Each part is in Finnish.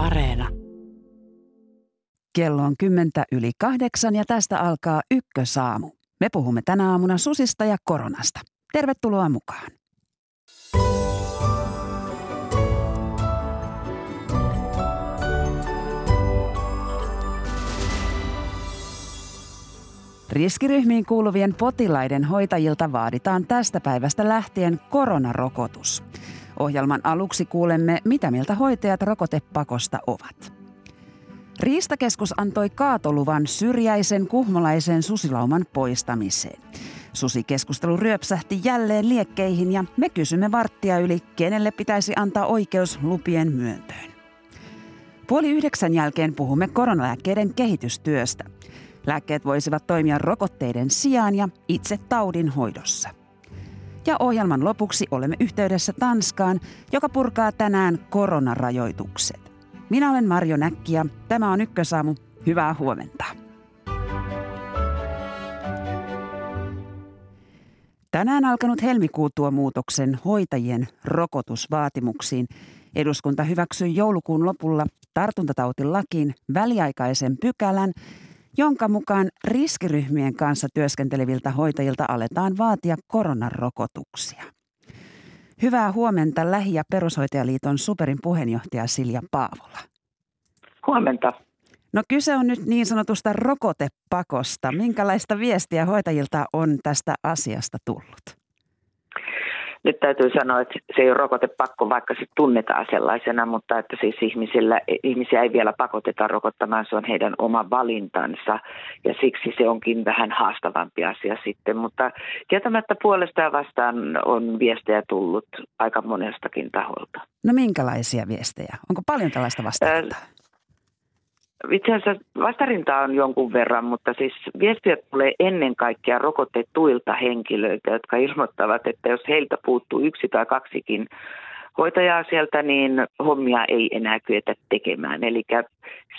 Areena. Kello on kymmentä yli kahdeksan ja tästä alkaa Ykkösaamu. Me puhumme tänä aamuna susista ja koronasta. Tervetuloa mukaan. Riskiryhmiin kuuluvien potilaiden hoitajilta vaaditaan tästä päivästä lähtien koronarokotus. Ohjelman aluksi kuulemme, mitä mieltä hoitajat rokotepakosta ovat. Riistakeskus antoi kaatoluvan syrjäisen kuhmolaisen susilauman poistamiseen. Susikeskustelu ryöpsähti jälleen liekkeihin ja me kysymme varttia yli, kenelle pitäisi antaa oikeus lupien myöntöön. Puoli yhdeksän jälkeen puhumme koronalääkkeiden kehitystyöstä. Lääkkeet voisivat toimia rokotteiden sijaan ja itse taudin hoidossa. Ja ohjelman lopuksi olemme yhteydessä Tanskaan, joka purkaa tänään koronarajoitukset. Minä olen Marjo Näkki ja tämä on Ykkösaamu. Hyvää huomenta. Tänään alkanut helmikuu tuo muutoksen hoitajien rokotusvaatimuksiin. Eduskunta hyväksyi joulukuun lopulla tartuntatautilakiin väliaikaisen pykälän, jonka mukaan riskiryhmien kanssa työskenteleviltä hoitajilta aletaan vaatia koronarokotuksia. Hyvää huomenta Lähi- ja perushoitajaliiton superin puheenjohtaja Silja Paavola. Huomenta. No kyse on nyt niin sanotusta rokotepakosta. Minkälaista viestiä hoitajilta on tästä asiasta tullut? Nyt täytyy sanoa, että se ei ole rokotepakko, vaikka se tunnetaan sellaisena, mutta että siis ihmisillä, ihmisiä ei vielä pakoteta rokottamaan, se on heidän oma valintansa ja siksi se onkin vähän haastavampi asia sitten. Mutta kieltämättä puolesta ja vastaan on viestejä tullut aika monestakin taholta. No minkälaisia viestejä? Onko paljon tällaista vastaanottoa? Itse asiassa vastarintaa on jonkun verran, mutta siis viestiä tulee ennen kaikkea rokotettuilta henkilöiltä, jotka ilmoittavat, että jos heiltä puuttuu yksi tai kaksikin hoitajaa sieltä, niin hommia ei enää kyetä tekemään. Eli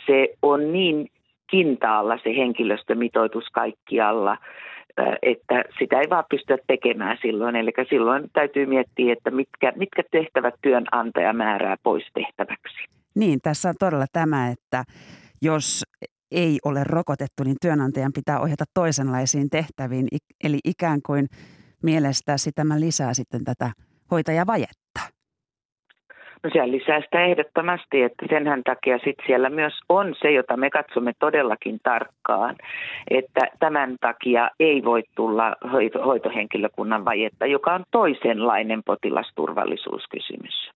se on niin kintaalla se henkilöstömitoitus kaikkialla, että sitä ei vaan pystyä tekemään silloin. Eli silloin täytyy miettiä, että mitkä, mitkä tehtävät työnantaja määrää pois tehtäväksi. Niin, tässä on todella tämä, että jos ei ole rokotettu, niin työnantajan pitää ohjata toisenlaisiin tehtäviin. Eli ikään kuin mielestäsi tämä lisää sitten tätä hoitajavajetta. No se lisää sitä ehdottomasti, että senhän takia sitten siellä myös on se, jota me katsomme todellakin tarkkaan, että tämän takia ei voi tulla hoito- hoitohenkilökunnan vajetta, joka on toisenlainen potilasturvallisuuskysymys.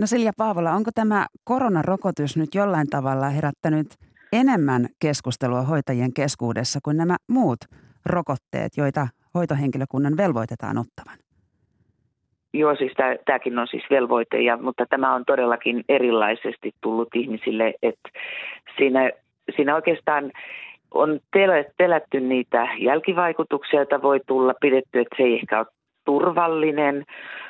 No Silja Paavola, onko tämä koronarokotus nyt jollain tavalla herättänyt enemmän keskustelua hoitajien keskuudessa kuin nämä muut rokotteet, joita hoitohenkilökunnan velvoitetaan ottavan? Joo, siis tämäkin on siis velvoite, ja, mutta tämä on todellakin erilaisesti tullut ihmisille, että siinä, siinä oikeastaan on pelätty niitä jälkivaikutuksia, joita voi tulla, pidetty, että se ei ehkä ole turvallinen,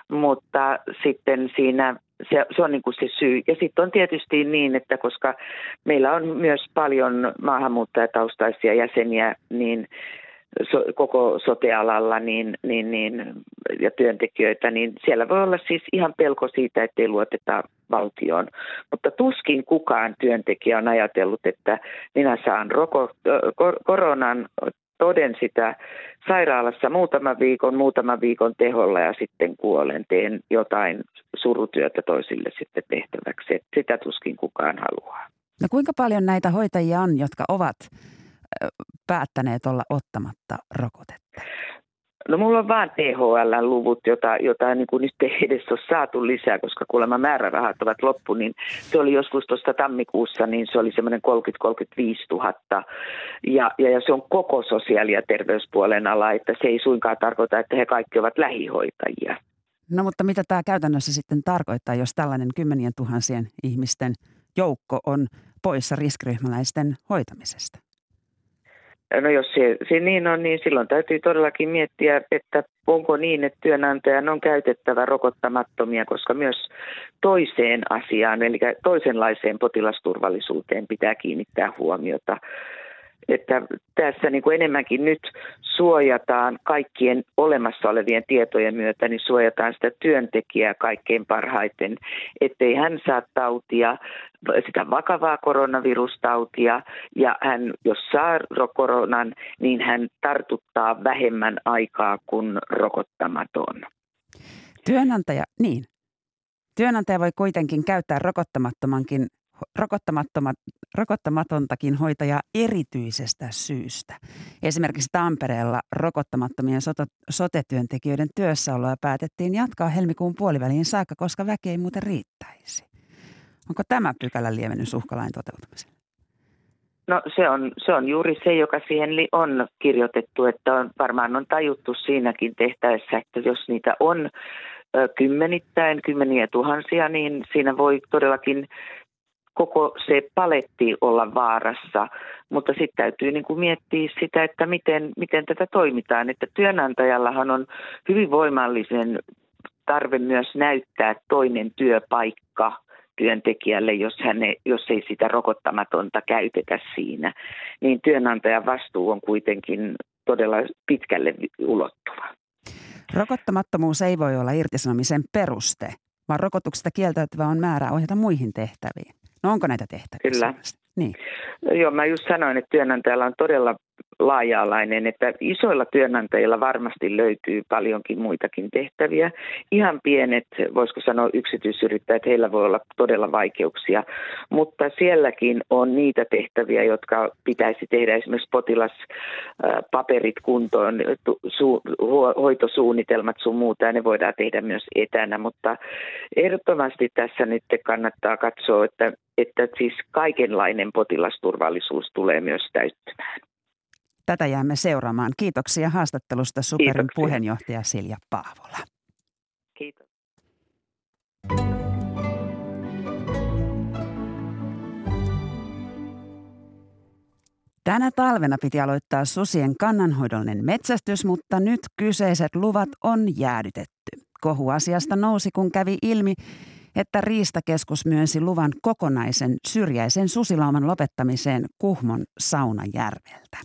mutta sitten siinä se, se on niin kuin se syy. Ja sitten on tietysti niin, että koska meillä on myös paljon maahanmuuttajataustaisia jäseniä, niin so, koko sotealalla niin, niin, niin, ja työntekijöitä, niin siellä voi olla siis ihan pelko siitä, ettei luoteta valtioon. Mutta tuskin kukaan työntekijä on ajatellut, että minä saan roko, kor, koronan toden sitä sairaalassa muutaman viikon, muutaman viikon teholla ja sitten kuolen, teen jotain surutyötä toisille sitten tehtäväksi. Et sitä tuskin kukaan haluaa. No kuinka paljon näitä hoitajia on, jotka ovat päättäneet olla ottamatta rokotetta? No mulla on vain THL-luvut, jota, jota niin kuin nyt ei edes ole saatu lisää, koska kuulemma määrärahat ovat loppu, niin se oli joskus tuosta tammikuussa, niin se oli semmoinen 30-35 000. Ja, ja, ja se on koko sosiaali- ja terveyspuolen ala, että se ei suinkaan tarkoita, että he kaikki ovat lähihoitajia. No mutta mitä tämä käytännössä sitten tarkoittaa, jos tällainen kymmenien tuhansien ihmisten joukko on poissa riskiryhmäläisten hoitamisesta? No jos se, se niin on, niin silloin täytyy todellakin miettiä, että onko niin, että työnantajan on käytettävä rokottamattomia, koska myös toiseen asiaan, eli toisenlaiseen potilasturvallisuuteen pitää kiinnittää huomiota. Että tässä niin kuin enemmänkin nyt suojataan kaikkien olemassa olevien tietojen myötä, niin suojataan sitä työntekijää kaikkein parhaiten, ettei hän saa tautia, sitä vakavaa koronavirustautia, ja hän, jos saa koronan, niin hän tartuttaa vähemmän aikaa kuin rokottamaton. Työnantaja, niin. Työnantaja voi kuitenkin käyttää rokottamattomankin rokottamatontakin hoitajaa erityisestä syystä. Esimerkiksi Tampereella rokottamattomien sote-työntekijöiden työssäoloa päätettiin jatkaa helmikuun puoliväliin saakka, koska väki ei muuten riittäisi. Onko tämä pykälä lievennys uhkalain toteutumiselle? No se on, se on juuri se, joka siihen on kirjoitettu, että on, varmaan on tajuttu siinäkin tehtäessä, että jos niitä on kymmenittäin, kymmeniä tuhansia, niin siinä voi todellakin koko se paletti olla vaarassa, mutta sitten täytyy niin kuin miettiä sitä, että miten, miten tätä toimitaan. Että työnantajallahan on hyvin voimallisen tarve myös näyttää toinen työpaikka työntekijälle, jos, hän ei, jos ei sitä rokottamatonta käytetä siinä. Niin työnantajan vastuu on kuitenkin todella pitkälle ulottuva. Rokottamattomuus ei voi olla irtisanomisen peruste, vaan rokotuksesta kieltäytyvä on määrä ohjata muihin tehtäviin. No onko näitä tehtäviä? Kyllä. Niin. Joo, mä just sanoin, että työnantajalla on todella laaja-alainen, että isoilla työnantajilla varmasti löytyy paljonkin muitakin tehtäviä. Ihan pienet, voisiko sanoa yksityisyrittäjät, heillä voi olla todella vaikeuksia, mutta sielläkin on niitä tehtäviä, jotka pitäisi tehdä esimerkiksi potilaspaperit kuntoon, hoitosuunnitelmat sun muuta, ja ne voidaan tehdä myös etänä, mutta ehdottomasti tässä nyt kannattaa katsoa, että, että siis kaikenlainen potilasturvallisuus tulee myös täyttymään. Tätä jäämme seuraamaan. Kiitoksia haastattelusta Superin Kiitoksia. puheenjohtaja Silja Paavola. Kiitos. Tänä talvena piti aloittaa susien kannanhoidollinen metsästys, mutta nyt kyseiset luvat on jäädytetty. Kohu asiasta nousi, kun kävi ilmi, että Riistakeskus myönsi luvan kokonaisen syrjäisen susilauman lopettamiseen Kuhmon Saunajärveltä.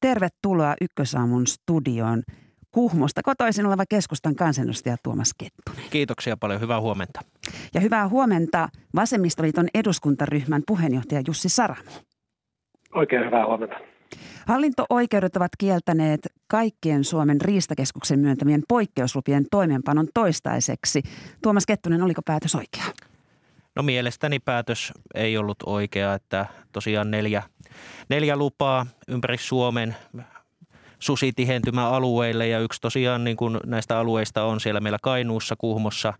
Tervetuloa Ykkösaamun studioon. Kuhmosta kotoisin oleva keskustan kansanedustaja Tuomas Kettunen. Kiitoksia paljon, hyvää huomenta. Ja hyvää huomenta Vasemmistoliiton eduskuntaryhmän puheenjohtaja Jussi Saramo. Oikein hyvää huomenta. Hallinto-oikeudet ovat kieltäneet kaikkien Suomen riistakeskuksen myöntämien poikkeuslupien toimeenpanon toistaiseksi. Tuomas Kettunen, oliko päätös oikea? No mielestäni päätös ei ollut oikea, että tosiaan neljä, neljä lupaa ympäri Suomen susitihentymäalueille ja yksi tosiaan niin kuin näistä alueista on siellä meillä Kainuussa, Kuhmossa,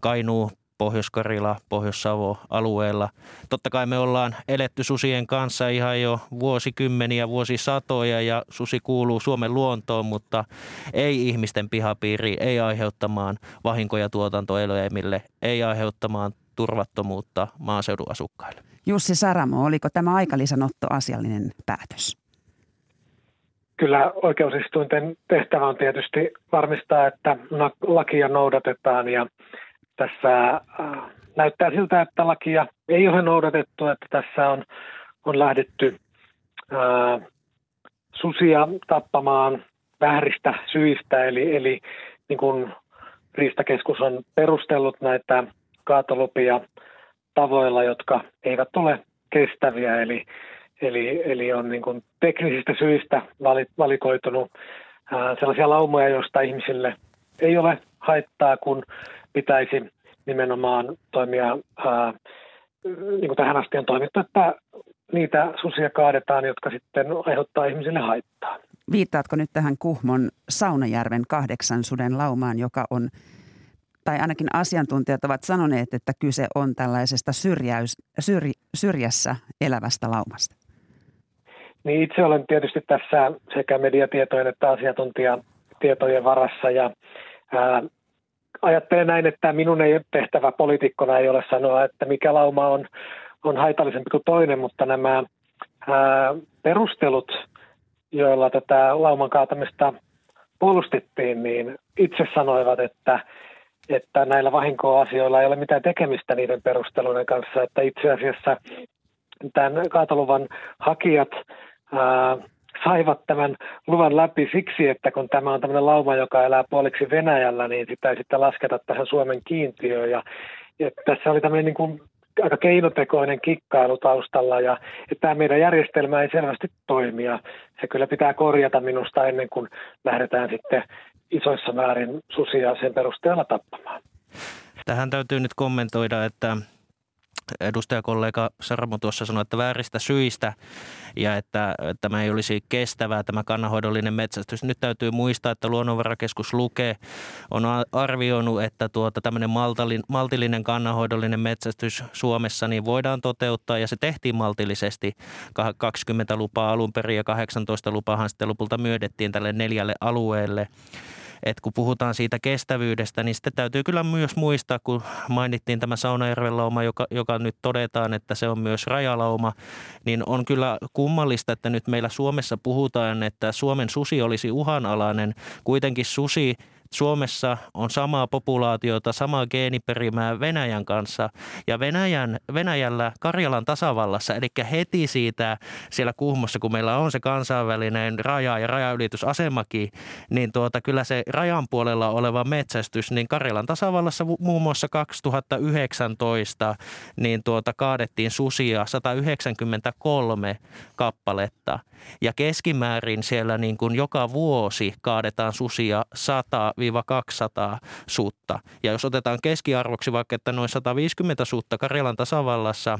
Kainuu, Pohjois-Karjala, Pohjois-Savo alueella. Totta kai me ollaan eletty susien kanssa ihan jo vuosikymmeniä, vuosisatoja ja susi kuuluu Suomen luontoon, mutta ei ihmisten pihapiiriin, ei aiheuttamaan vahinkoja tuotantoeläimille, ei aiheuttamaan turvattomuutta maaseudun asukkaille. Jussi Saramo, oliko tämä aikalisanotto asiallinen päätös? Kyllä oikeusistuinten tehtävä on tietysti varmistaa, että lakia noudatetaan ja tässä äh, näyttää siltä, että lakia ei ole noudatettu, että tässä on, on lähdetty ää, äh, susia tappamaan vääristä syistä, eli, eli niin kuin Riistakeskus on perustellut näitä kaatolupia tavoilla, jotka eivät ole kestäviä, eli, eli, eli on niin kuin teknisistä syistä valikoitunut ää, sellaisia laumoja, joista ihmisille ei ole haittaa, kun pitäisi nimenomaan toimia, ää, niin kuin tähän asti on toimittu, että niitä susia kaadetaan, jotka sitten aiheuttaa ihmisille haittaa. Viittaatko nyt tähän Kuhmon Saunajärven kahdeksan suden laumaan, joka on tai ainakin asiantuntijat ovat sanoneet, että kyse on tällaisesta syrjäys, syr, syrjässä elävästä laumasta? Niin itse olen tietysti tässä sekä mediatietojen että asiantuntijatietojen varassa ja ää, ajattelen näin, että minun ei tehtävä poliitikkona ei ole sanoa, että mikä lauma on, on haitallisempi kuin toinen, mutta nämä ää, perustelut, joilla tätä lauman kaatamista puolustettiin, niin itse sanoivat, että että näillä vahinkoasioilla ei ole mitään tekemistä niiden perusteluiden kanssa, että itse asiassa tämän kaatoluvan hakijat ää, saivat tämän luvan läpi siksi, että kun tämä on tämmöinen lauma, joka elää puoliksi Venäjällä, niin sitä ei sitten lasketa tähän Suomen kiintiöön. Ja, ja tässä oli tämmöinen niin kuin aika keinotekoinen kikkailu taustalla ja että tämä meidän järjestelmä ei selvästi toimia. Se kyllä pitää korjata minusta ennen kuin lähdetään sitten isoissa määrin susia sen perusteella tappamaan. Tähän täytyy nyt kommentoida, että edustajakollega Saramo tuossa sanoi, että vääristä syistä ja että tämä ei olisi kestävää tämä kannanhoidollinen metsästys. Nyt täytyy muistaa, että Luonnonvarakeskus Luke on arvioinut, että tuota tämmöinen maltillinen kannanhoidollinen metsästys Suomessa niin voidaan toteuttaa ja se tehtiin maltillisesti. 20 lupaa alun perin ja 18 lupahan sitten lopulta myödettiin tälle neljälle alueelle että kun puhutaan siitä kestävyydestä, niin sitten täytyy kyllä myös muistaa, kun mainittiin tämä Saunajärven lauma, joka, joka nyt todetaan, että se on myös rajalauma, niin on kyllä kummallista, että nyt meillä Suomessa puhutaan, että Suomen susi olisi uhanalainen. Kuitenkin susi Suomessa on samaa populaatiota, samaa geeniperimää Venäjän kanssa. Ja Venäjän, Venäjällä Karjalan tasavallassa, eli heti siitä siellä Kuhmossa, kun meillä on se kansainvälinen raja- ja rajaylitysasemakin, niin tuota, kyllä se rajan puolella oleva metsästys, niin Karjalan tasavallassa muun muassa 2019 niin tuota, kaadettiin susia 193 kappaletta. Ja keskimäärin siellä niin kuin joka vuosi kaadetaan susia 100 200 suutta. Ja jos otetaan keskiarvoksi vaikka, että noin 150 suutta Karjalan tasavallassa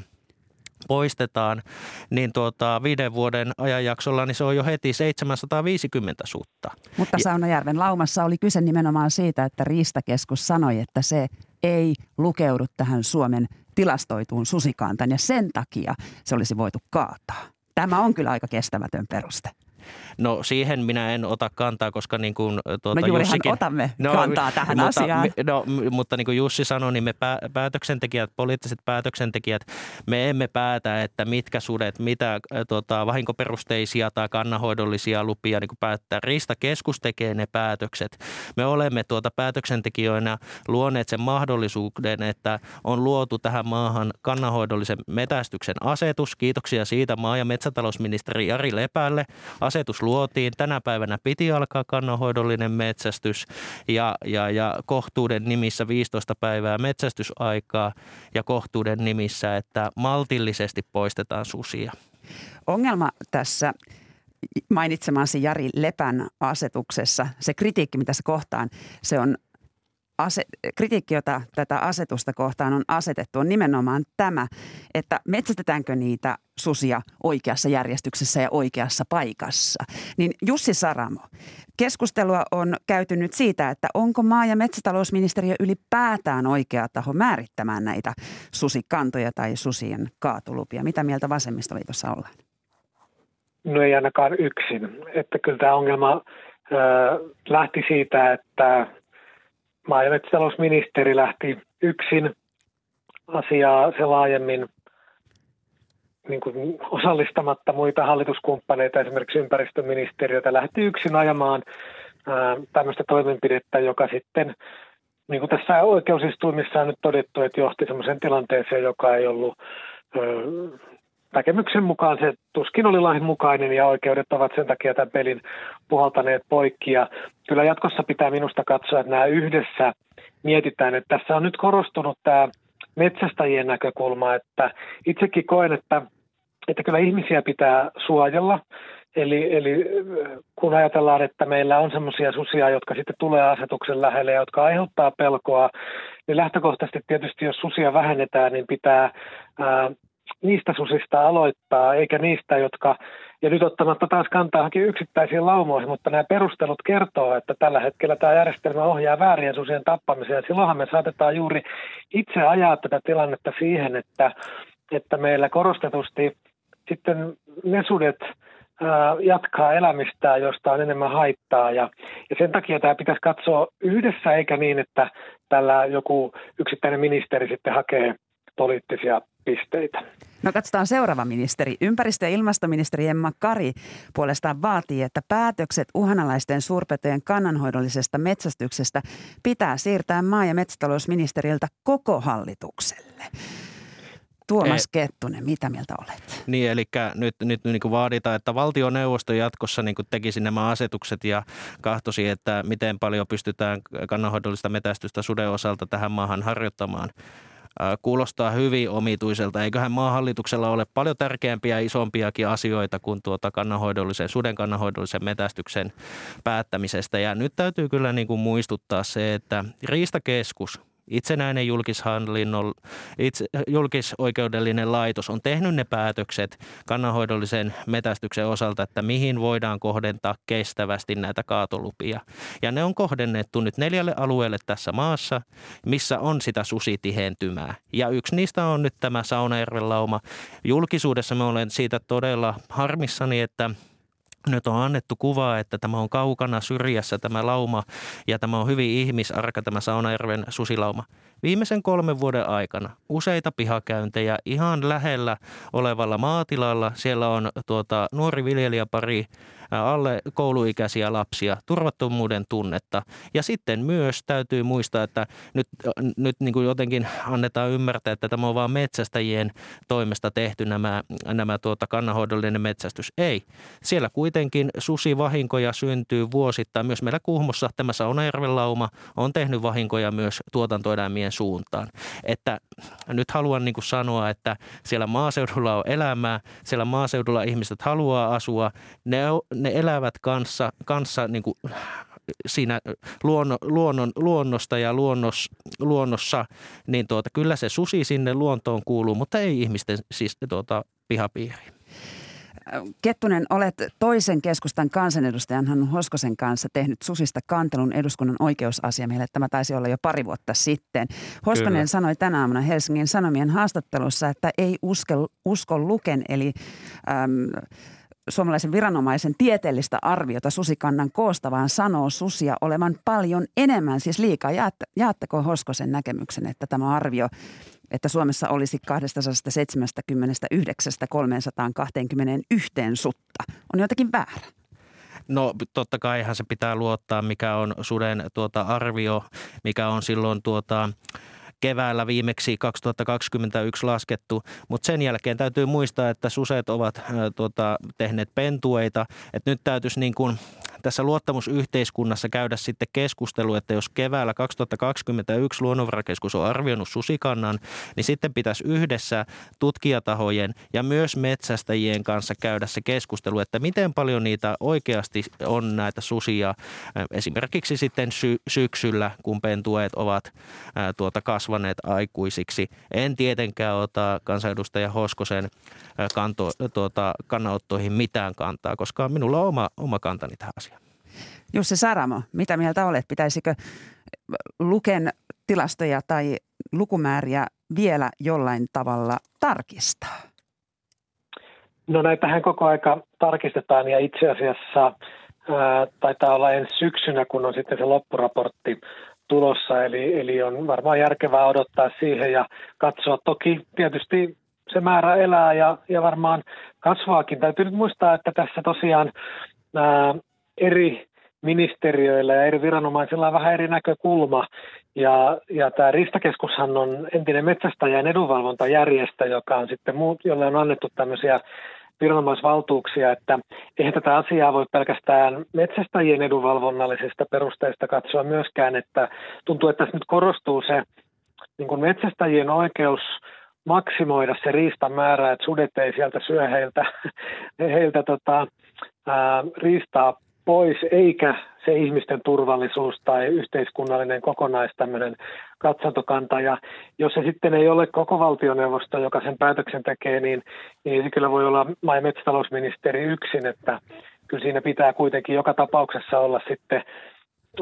poistetaan, niin tuota, viiden vuoden ajanjaksolla niin se on jo heti 750 suutta. Mutta Saunajärven laumassa oli kyse nimenomaan siitä, että Riistakeskus sanoi, että se ei lukeudu tähän Suomen tilastoituun susikantaan ja sen takia se olisi voitu kaataa. Tämä on kyllä aika kestämätön peruste. No siihen minä en ota kantaa, koska niin kuin tuota, no Jussikin, otamme no, kantaa tähän mutta, asiaan. No, mutta niin kuin Jussi sanoi, niin me päätöksentekijät, poliittiset päätöksentekijät, me emme päätä, että mitkä sudet, mitä tuota, vahinkoperusteisia tai kannanhoidollisia lupia niin kuin päättää. Riistakeskus tekee ne päätökset. Me olemme tuota päätöksentekijöinä luoneet sen mahdollisuuden, että on luotu tähän maahan kannanhoidollisen metästyksen asetus. Kiitoksia siitä maa- ja metsätalousministeri Jari Lepälle asetus luotiin. Tänä päivänä piti alkaa kannanhoidollinen metsästys ja, ja, ja kohtuuden nimissä 15 päivää metsästysaikaa ja kohtuuden nimissä, että maltillisesti poistetaan susia. Ongelma tässä mainitsemasi Jari Lepän asetuksessa, se kritiikki, mitä se kohtaan, se on ase, kritiikki, jota tätä asetusta kohtaan on asetettu, on nimenomaan tämä, että metsästetäänkö niitä susia oikeassa järjestyksessä ja oikeassa paikassa. Niin Jussi Saramo, keskustelua on käyty nyt siitä, että onko maa- ja metsätalousministeriö ylipäätään oikea taho määrittämään näitä susikantoja tai susien kaatolupia. Mitä mieltä vasemmistoliitossa ollaan? No ei ainakaan yksin. Että kyllä tämä ongelma äh, lähti siitä, että maa- ja metsätalousministeri lähti yksin asiaa se laajemmin niin kuin osallistamatta muita hallituskumppaneita, esimerkiksi ympäristöministeriötä, lähti yksin ajamaan ää, tämmöistä toimenpidettä, joka sitten, niin kuin tässä oikeusistuimissa on nyt todettu, että johti sellaiseen tilanteeseen, joka ei ollut näkemyksen mukaan se tuskin oli lain mukainen ja oikeudet ovat sen takia tämän pelin puhaltaneet poikki. Ja kyllä jatkossa pitää minusta katsoa, että nämä yhdessä mietitään, että tässä on nyt korostunut tämä metsästäjien näkökulma, että itsekin koen, että, että kyllä ihmisiä pitää suojella. Eli, eli kun ajatellaan, että meillä on sellaisia susia, jotka sitten tulee asetuksen lähelle ja jotka aiheuttaa pelkoa, niin lähtökohtaisesti tietysti jos susia vähennetään, niin pitää ää, niistä susista aloittaa, eikä niistä, jotka, ja nyt ottamatta taas kantaa yksittäisiin laumoihin, mutta nämä perustelut kertoo, että tällä hetkellä tämä järjestelmä ohjaa väärien susien tappamiseen. Silloinhan me saatetaan juuri itse ajaa tätä tilannetta siihen, että, että meillä korostetusti sitten ne sudet jatkaa elämistään, josta on enemmän haittaa. Ja, ja sen takia tämä pitäisi katsoa yhdessä, eikä niin, että tällä joku yksittäinen ministeri sitten hakee poliittisia pisteitä. No katsotaan seuraava ministeri. Ympäristö- ja ilmastoministeri Emma Kari puolestaan vaatii, että päätökset uhanalaisten suurpetojen kannanhoidollisesta metsästyksestä pitää siirtää maa- ja metsätalousministeriltä koko hallitukselle. Tuomas e- Kettunen, mitä mieltä olet? Niin, eli nyt, nyt niin kuin vaaditaan, että valtioneuvosto jatkossa niin kuin tekisi nämä asetukset ja kahtosi, että miten paljon pystytään kannanhoidollista metästystä suden osalta tähän maahan harjoittamaan kuulostaa hyvin omituiselta. Eiköhän maahallituksella ole paljon tärkeämpiä ja isompiakin asioita kuin tuota kannanhoidollisen, suden kannanhoidollisen metästyksen päättämisestä. Ja nyt täytyy kyllä niin kuin muistuttaa se, että Riistakeskus itsenäinen itse, julkisoikeudellinen laitos on tehnyt ne päätökset kannanhoidollisen metästyksen osalta, että mihin voidaan kohdentaa kestävästi näitä kaatolupia. Ja ne on kohdennettu nyt neljälle alueelle tässä maassa, missä on sitä susitihentymää. Ja yksi niistä on nyt tämä Saunajärven lauma. Julkisuudessa me olen siitä todella harmissani, että nyt on annettu kuvaa, että tämä on kaukana syrjässä tämä lauma ja tämä on hyvin ihmisarka tämä Saunajärven susilauma. Viimeisen kolmen vuoden aikana useita pihakäyntejä ihan lähellä olevalla maatilalla. Siellä on tuota, nuori viljelijäpari alle kouluikäisiä lapsia, turvattomuuden tunnetta. Ja sitten myös täytyy muistaa, että nyt, nyt niin kuin jotenkin annetaan ymmärtää, että tämä on vain metsästäjien toimesta tehty nämä, nämä tuota kannanhoidollinen metsästys. Ei. Siellä kuitenkin susivahinkoja syntyy vuosittain. Myös meillä Kuhmossa tämä Saunajärven lauma on tehnyt vahinkoja myös tuotantoeläimien suuntaan. Että nyt haluan niin kuin sanoa, että siellä maaseudulla on elämää, siellä maaseudulla ihmiset haluaa asua, ne, ne elävät kanssa, kanssa niin kuin siinä luonno, luonnon, luonnosta ja luonnos, luonnossa, niin tuota, kyllä se susi sinne luontoon kuuluu, mutta ei ihmisten siis tuota, pihapiiriin. Kettunen, olet toisen keskustan kansanedustajan Hannu Hoskosen kanssa tehnyt susista kantelun eduskunnan oikeusasiamiehelle. Tämä taisi olla jo pari vuotta sitten. Hoskonen Kyllä. sanoi tänä aamuna Helsingin Sanomien haastattelussa, että ei uske, usko Luken eli äm, suomalaisen viranomaisen tieteellistä arviota susikannan koosta, vaan sanoo susia olevan paljon enemmän, siis liikaa. Jaatteko Hoskosen näkemyksen, että tämä arvio että Suomessa olisi 279 321 sutta. On jotenkin väärä. No totta kaihan se pitää luottaa, mikä on suden tuota arvio, mikä on silloin tuota keväällä viimeksi 2021 laskettu, mutta sen jälkeen täytyy muistaa, että suset ovat tuota, tehneet pentueita, että nyt täytyisi niin kuin tässä luottamusyhteiskunnassa käydä sitten keskustelu, että jos keväällä 2021 luonnonvarakeskus on arvioinut susikannan, niin sitten pitäisi yhdessä tutkijatahojen ja myös metsästäjien kanssa käydä se keskustelu, että miten paljon niitä oikeasti on näitä susia esimerkiksi sitten sy- syksyllä, kun pentueet ovat ää, tuota kasvaneet aikuisiksi. En tietenkään ota kansanedustaja Hoskosen kanto, tuota, kannanottoihin mitään kantaa, koska minulla on oma, oma kantani tähän asiaan. Jussi Saramo, mitä mieltä olet? Pitäisikö Luken tilastoja tai lukumääriä vielä jollain tavalla tarkistaa? No näitähän koko aika tarkistetaan ja itse asiassa ää, taitaa olla ensi syksynä, kun on sitten se loppuraportti tulossa. Eli, eli on varmaan järkevää odottaa siihen ja katsoa. Toki tietysti se määrä elää ja, ja varmaan kasvaakin. Täytyy nyt muistaa, että tässä tosiaan ää, eri ministeriöillä ja eri viranomaisilla on vähän eri näkökulma. Ja, ja tämä Ristakeskushan on entinen metsästäjän edunvalvontajärjestö, joka on sitten muut, jolle on annettu tämmöisiä viranomaisvaltuuksia, että eihän tätä asiaa voi pelkästään metsästäjien edunvalvonnallisista perusteista katsoa myöskään, että tuntuu, että tässä nyt korostuu se niin kuin metsästäjien oikeus maksimoida se riistan määrä, että sudet ei sieltä syö heiltä, heiltä tota, ää, riistaa pois, eikä se ihmisten turvallisuus tai yhteiskunnallinen kokonais tämmöinen katsantokanta. Ja jos se sitten ei ole koko valtioneuvosto, joka sen päätöksen tekee, niin, niin se kyllä voi olla maa- ja metsätalousministeri yksin, että kyllä siinä pitää kuitenkin joka tapauksessa olla sitten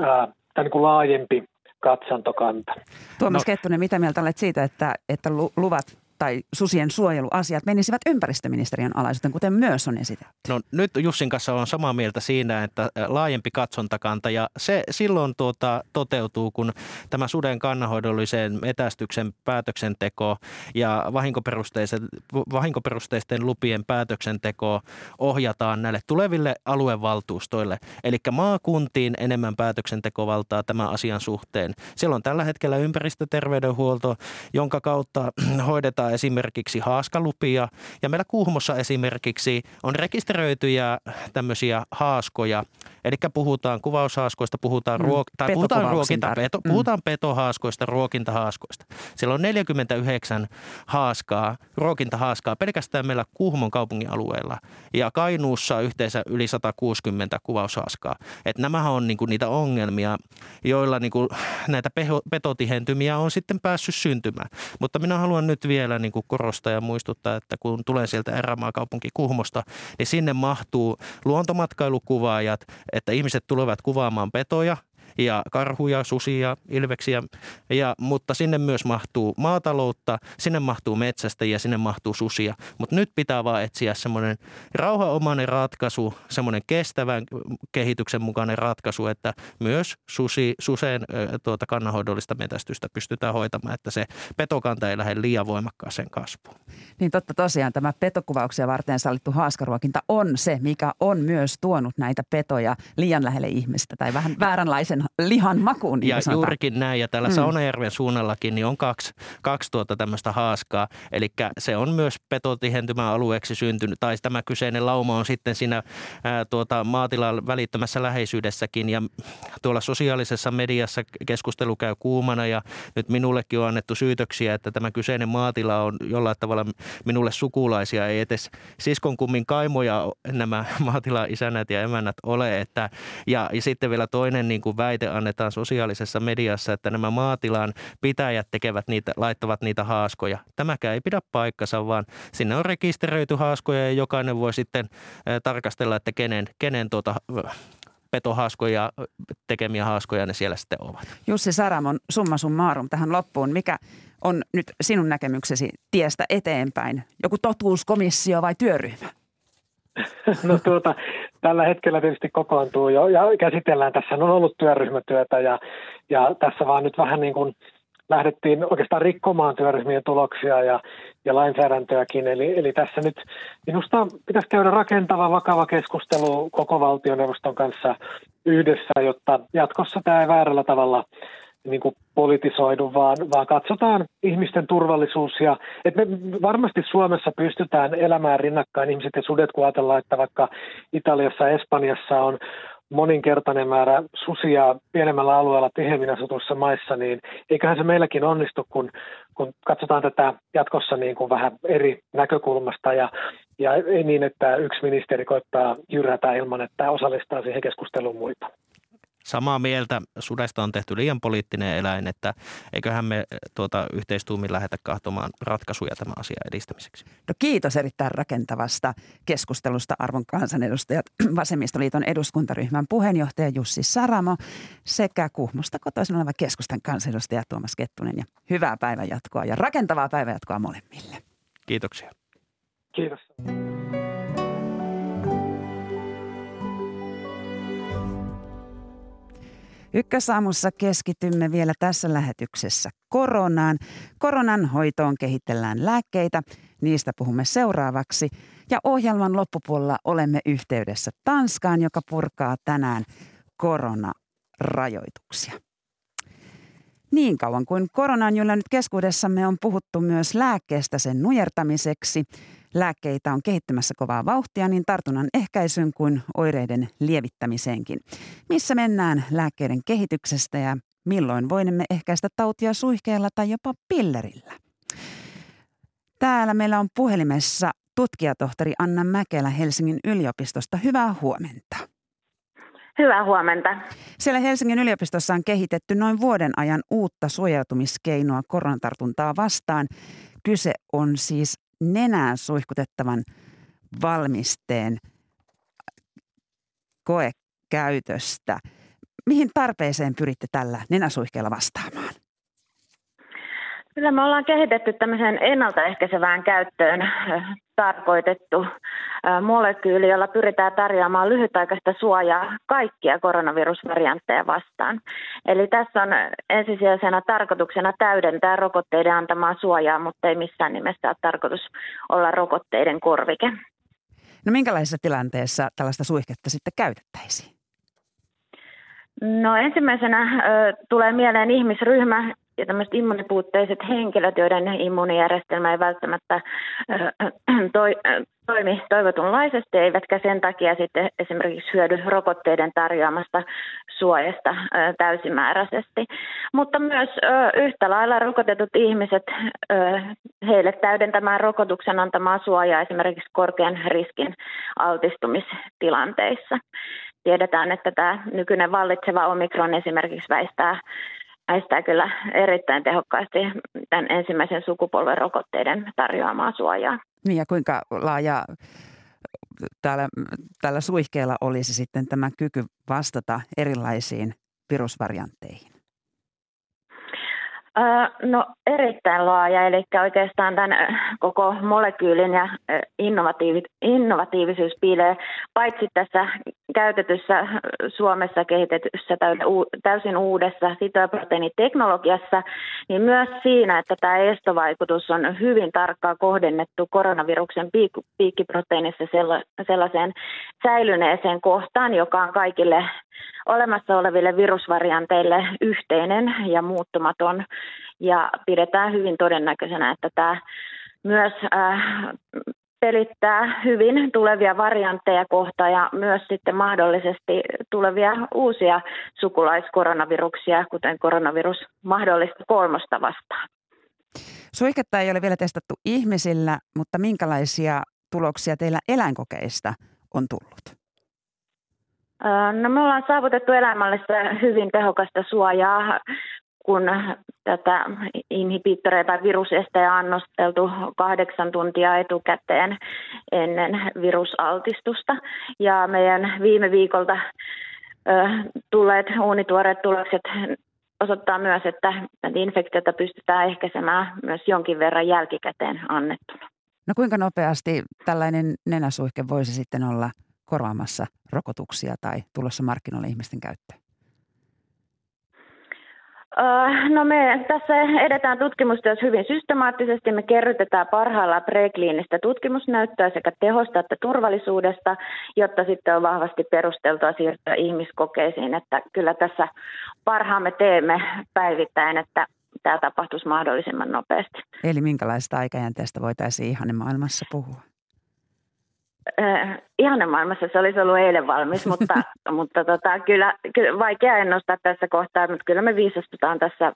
ää, niin kuin laajempi katsantokanta. Tuomas no. Kettunen, mitä mieltä olet siitä, että, että luvat tai susien suojeluasiat menisivät ympäristöministeriön alaisuuteen, kuten myös on esitetty? No nyt Jussin kanssa on samaa mieltä siinä, että laajempi katsontakanta ja se silloin tuota, toteutuu, kun tämä suden kannanhoidollisen metästyksen päätöksenteko ja vahinkoperusteisten, vahinkoperusteisten lupien päätöksenteko ohjataan näille tuleville aluevaltuustoille. Eli maakuntiin enemmän päätöksentekovaltaa tämän asian suhteen. Siellä on tällä hetkellä ympäristöterveydenhuolto, jonka kautta hoidetaan esimerkiksi haaskalupia. Ja meillä Kuhmossa esimerkiksi on rekisteröityjä tämmöisiä haaskoja, eli puhutaan kuvaushaaskoista, puhutaan, mm, ruok- tai puhutaan, ruokinta, peto, mm. puhutaan petohaaskoista, ruokintahaaskoista. Siellä on 49 haaskaa, ruokintahaaskaa pelkästään meillä Kuhmon kaupungin alueella ja Kainuussa yhteensä yli 160 kuvaushaaskaa. Et nämähän on niinku niitä ongelmia, joilla niinku näitä petotihentymiä on sitten päässyt syntymään. Mutta minä haluan nyt vielä niinku korostaa ja muistuttaa, että kun tulen sieltä erämaakaupunki Kuhmosta, niin sinne mahtuu luontomatkailukuvaajat, että ihmiset tulevat kuvaamaan petoja – ja karhuja, susia, ilveksiä, ja, mutta sinne myös mahtuu maataloutta, sinne mahtuu metsästä ja sinne mahtuu susia. Mutta nyt pitää vaan etsiä semmoinen rauhanomainen ratkaisu, semmoinen kestävän kehityksen mukainen ratkaisu, että myös susi, suseen tuota kannanhoidollista metästystä pystytään hoitamaan, että se petokanta ei lähde liian voimakkaaseen kasvuun. Niin totta tosiaan tämä petokuvauksia varten sallittu haaskaruokinta on se, mikä on myös tuonut näitä petoja liian lähelle ihmistä tai vähän vääränlaisen lihan makuun. Niin ja juurikin näin. Ja täällä mm. Saunajärven suunnallakin niin on kaksi, kaksi tuota tämmöistä haaskaa. Eli se on myös petotihentymän alueeksi syntynyt. Tai tämä kyseinen lauma on sitten siinä ää, tuota, maatilan välittömässä läheisyydessäkin. Ja tuolla sosiaalisessa mediassa keskustelu käy kuumana ja nyt minullekin on annettu syytöksiä, että tämä kyseinen maatila on jollain tavalla minulle sukulaisia. Ei edes siskon kummin kaimoja nämä maatilan isännät ja emännät ole. Että, ja, ja sitten vielä toinen niin kuin väite annetaan sosiaalisessa mediassa, että nämä maatilan pitäjät tekevät niitä, laittavat niitä haaskoja. Tämäkään ei pidä paikkansa, vaan sinne on rekisteröity haaskoja ja jokainen voi sitten tarkastella, että kenen, kenen tuota petohaaskoja, tekemiä haaskoja ne siellä sitten ovat. Jussi Saramon summa summarum tähän loppuun. Mikä on nyt sinun näkemyksesi tiestä eteenpäin? Joku totuuskomissio vai työryhmä? No tuota, tällä hetkellä tietysti kokoontuu jo ja käsitellään. Tässä on ollut työryhmätyötä ja, ja tässä vaan nyt vähän niin kuin lähdettiin oikeastaan rikkomaan työryhmien tuloksia ja, ja lainsäädäntöäkin. Eli, eli tässä nyt minusta pitäisi käydä rakentava, vakava keskustelu koko valtioneuvoston kanssa yhdessä, jotta jatkossa tämä ei väärällä tavalla – niin kuin politisoidu, vaan, vaan katsotaan ihmisten turvallisuus. Ja, että me varmasti Suomessa pystytään elämään rinnakkain ihmiset ja sudet, kun ajatellaan, että vaikka Italiassa ja Espanjassa on moninkertainen määrä susia pienemmällä alueella tiheämmin asutuissa maissa, niin eiköhän se meilläkin onnistu, kun, kun katsotaan tätä jatkossa niin kuin vähän eri näkökulmasta ja, ja ei niin, että yksi ministeri koittaa jyrätä ilman, että osallistaa siihen keskusteluun muita samaa mieltä. Sudesta on tehty liian poliittinen eläin, että eiköhän me tuota, yhteistuumin lähetä kahtomaan ratkaisuja tämän asian edistämiseksi. No kiitos erittäin rakentavasta keskustelusta arvon kansanedustajat, Vasemmistoliiton eduskuntaryhmän puheenjohtaja Jussi Saramo sekä Kuhmosta kotoisin oleva keskustan kansanedustaja Tuomas Kettunen. Ja hyvää päivänjatkoa ja rakentavaa päivänjatkoa molemmille. Kiitoksia. Kiitos. Ykkösaamussa keskitymme vielä tässä lähetyksessä koronaan. Koronan hoitoon kehitellään lääkkeitä, niistä puhumme seuraavaksi. Ja ohjelman loppupuolella olemme yhteydessä Tanskaan, joka purkaa tänään koronarajoituksia. Niin kauan kuin korona on nyt keskuudessamme on puhuttu myös lääkkeestä sen nujertamiseksi – lääkkeitä on kehittymässä kovaa vauhtia niin tartunnan ehkäisyyn kuin oireiden lievittämiseenkin. Missä mennään lääkkeiden kehityksestä ja milloin voimme ehkäistä tautia suihkeella tai jopa pillerillä? Täällä meillä on puhelimessa tutkijatohtori Anna Mäkelä Helsingin yliopistosta. Hyvää huomenta. Hyvää huomenta. Siellä Helsingin yliopistossa on kehitetty noin vuoden ajan uutta suojautumiskeinoa koronatartuntaa vastaan. Kyse on siis nenään suihkutettavan valmisteen koekäytöstä. Mihin tarpeeseen pyritte tällä nenäsuihkeella vastaamaan? Kyllä me ollaan kehitetty tämmöisen ennaltaehkäisevään käyttöön tarkoitettu molekyyli, jolla pyritään tarjoamaan lyhytaikaista suojaa kaikkia koronavirusvariantteja vastaan. Eli tässä on ensisijaisena tarkoituksena täydentää rokotteiden antamaa suojaa, mutta ei missään nimessä ole tarkoitus olla rokotteiden korvike. No minkälaisessa tilanteessa tällaista suihketta sitten käytettäisiin? No ensimmäisenä ö, tulee mieleen ihmisryhmä, ja tämmöiset immunipuutteiset henkilöt, joiden immuunijärjestelmä ei välttämättä toi, toimi toivotunlaisesti, eivätkä sen takia sitten esimerkiksi hyödy rokotteiden tarjoamasta suojasta täysimääräisesti. Mutta myös yhtä lailla rokotetut ihmiset, heille täydentämään rokotuksen antamaa suojaa esimerkiksi korkean riskin altistumistilanteissa. Tiedetään, että tämä nykyinen vallitseva omikron esimerkiksi väistää väistää kyllä erittäin tehokkaasti tämän ensimmäisen sukupolven rokotteiden tarjoamaa suojaa. Niin ja kuinka laaja täällä, tällä suihkeella olisi sitten tämä kyky vastata erilaisiin virusvariantteihin? No erittäin laaja, eli oikeastaan tämän koko molekyylin ja innovatiivisuus piilee paitsi tässä käytetyssä Suomessa kehitetyssä täysin uudessa sitoproteiiniteknologiassa, niin myös siinä, että tämä estovaikutus on hyvin tarkkaan kohdennettu koronaviruksen piikkiproteiinissa sellaiseen säilyneeseen kohtaan, joka on kaikille olemassa oleville virusvarianteille yhteinen ja muuttumaton. Ja pidetään hyvin todennäköisenä, että tämä myös äh, pelittää hyvin tulevia variantteja kohta ja myös sitten mahdollisesti tulevia uusia sukulaiskoronaviruksia, kuten koronavirus mahdollista kolmosta vastaan. Suihketta ei ole vielä testattu ihmisillä, mutta minkälaisia tuloksia teillä eläinkokeista on tullut? No me ollaan saavutettu elämällistä hyvin tehokasta suojaa, kun tätä tai virusestejä annosteltu kahdeksan tuntia etukäteen ennen virusaltistusta. Ja meidän viime viikolta tulleet uunituoreet tulokset osoittaa myös, että infektiota pystytään ehkäisemään myös jonkin verran jälkikäteen annettuna. No kuinka nopeasti tällainen nenäsuihke voisi sitten olla korvaamassa rokotuksia tai tulossa markkinoille ihmisten käyttöön? No me tässä edetään tutkimustyössä hyvin systemaattisesti. Me kerrytetään parhaillaan prekliinistä tutkimusnäyttöä sekä tehosta että turvallisuudesta, jotta sitten on vahvasti perusteltua siirtyä ihmiskokeisiin. Että kyllä tässä parhaamme teemme päivittäin, että tämä tapahtuisi mahdollisimman nopeasti. Eli minkälaista aikajänteestä voitaisiin ihan maailmassa puhua? Äh, ihanne maailmassa se olisi ollut eilen valmis, mutta, mutta tota, kyllä, kyllä vaikea ennustaa tässä kohtaa, mutta kyllä me viisastutaan tässä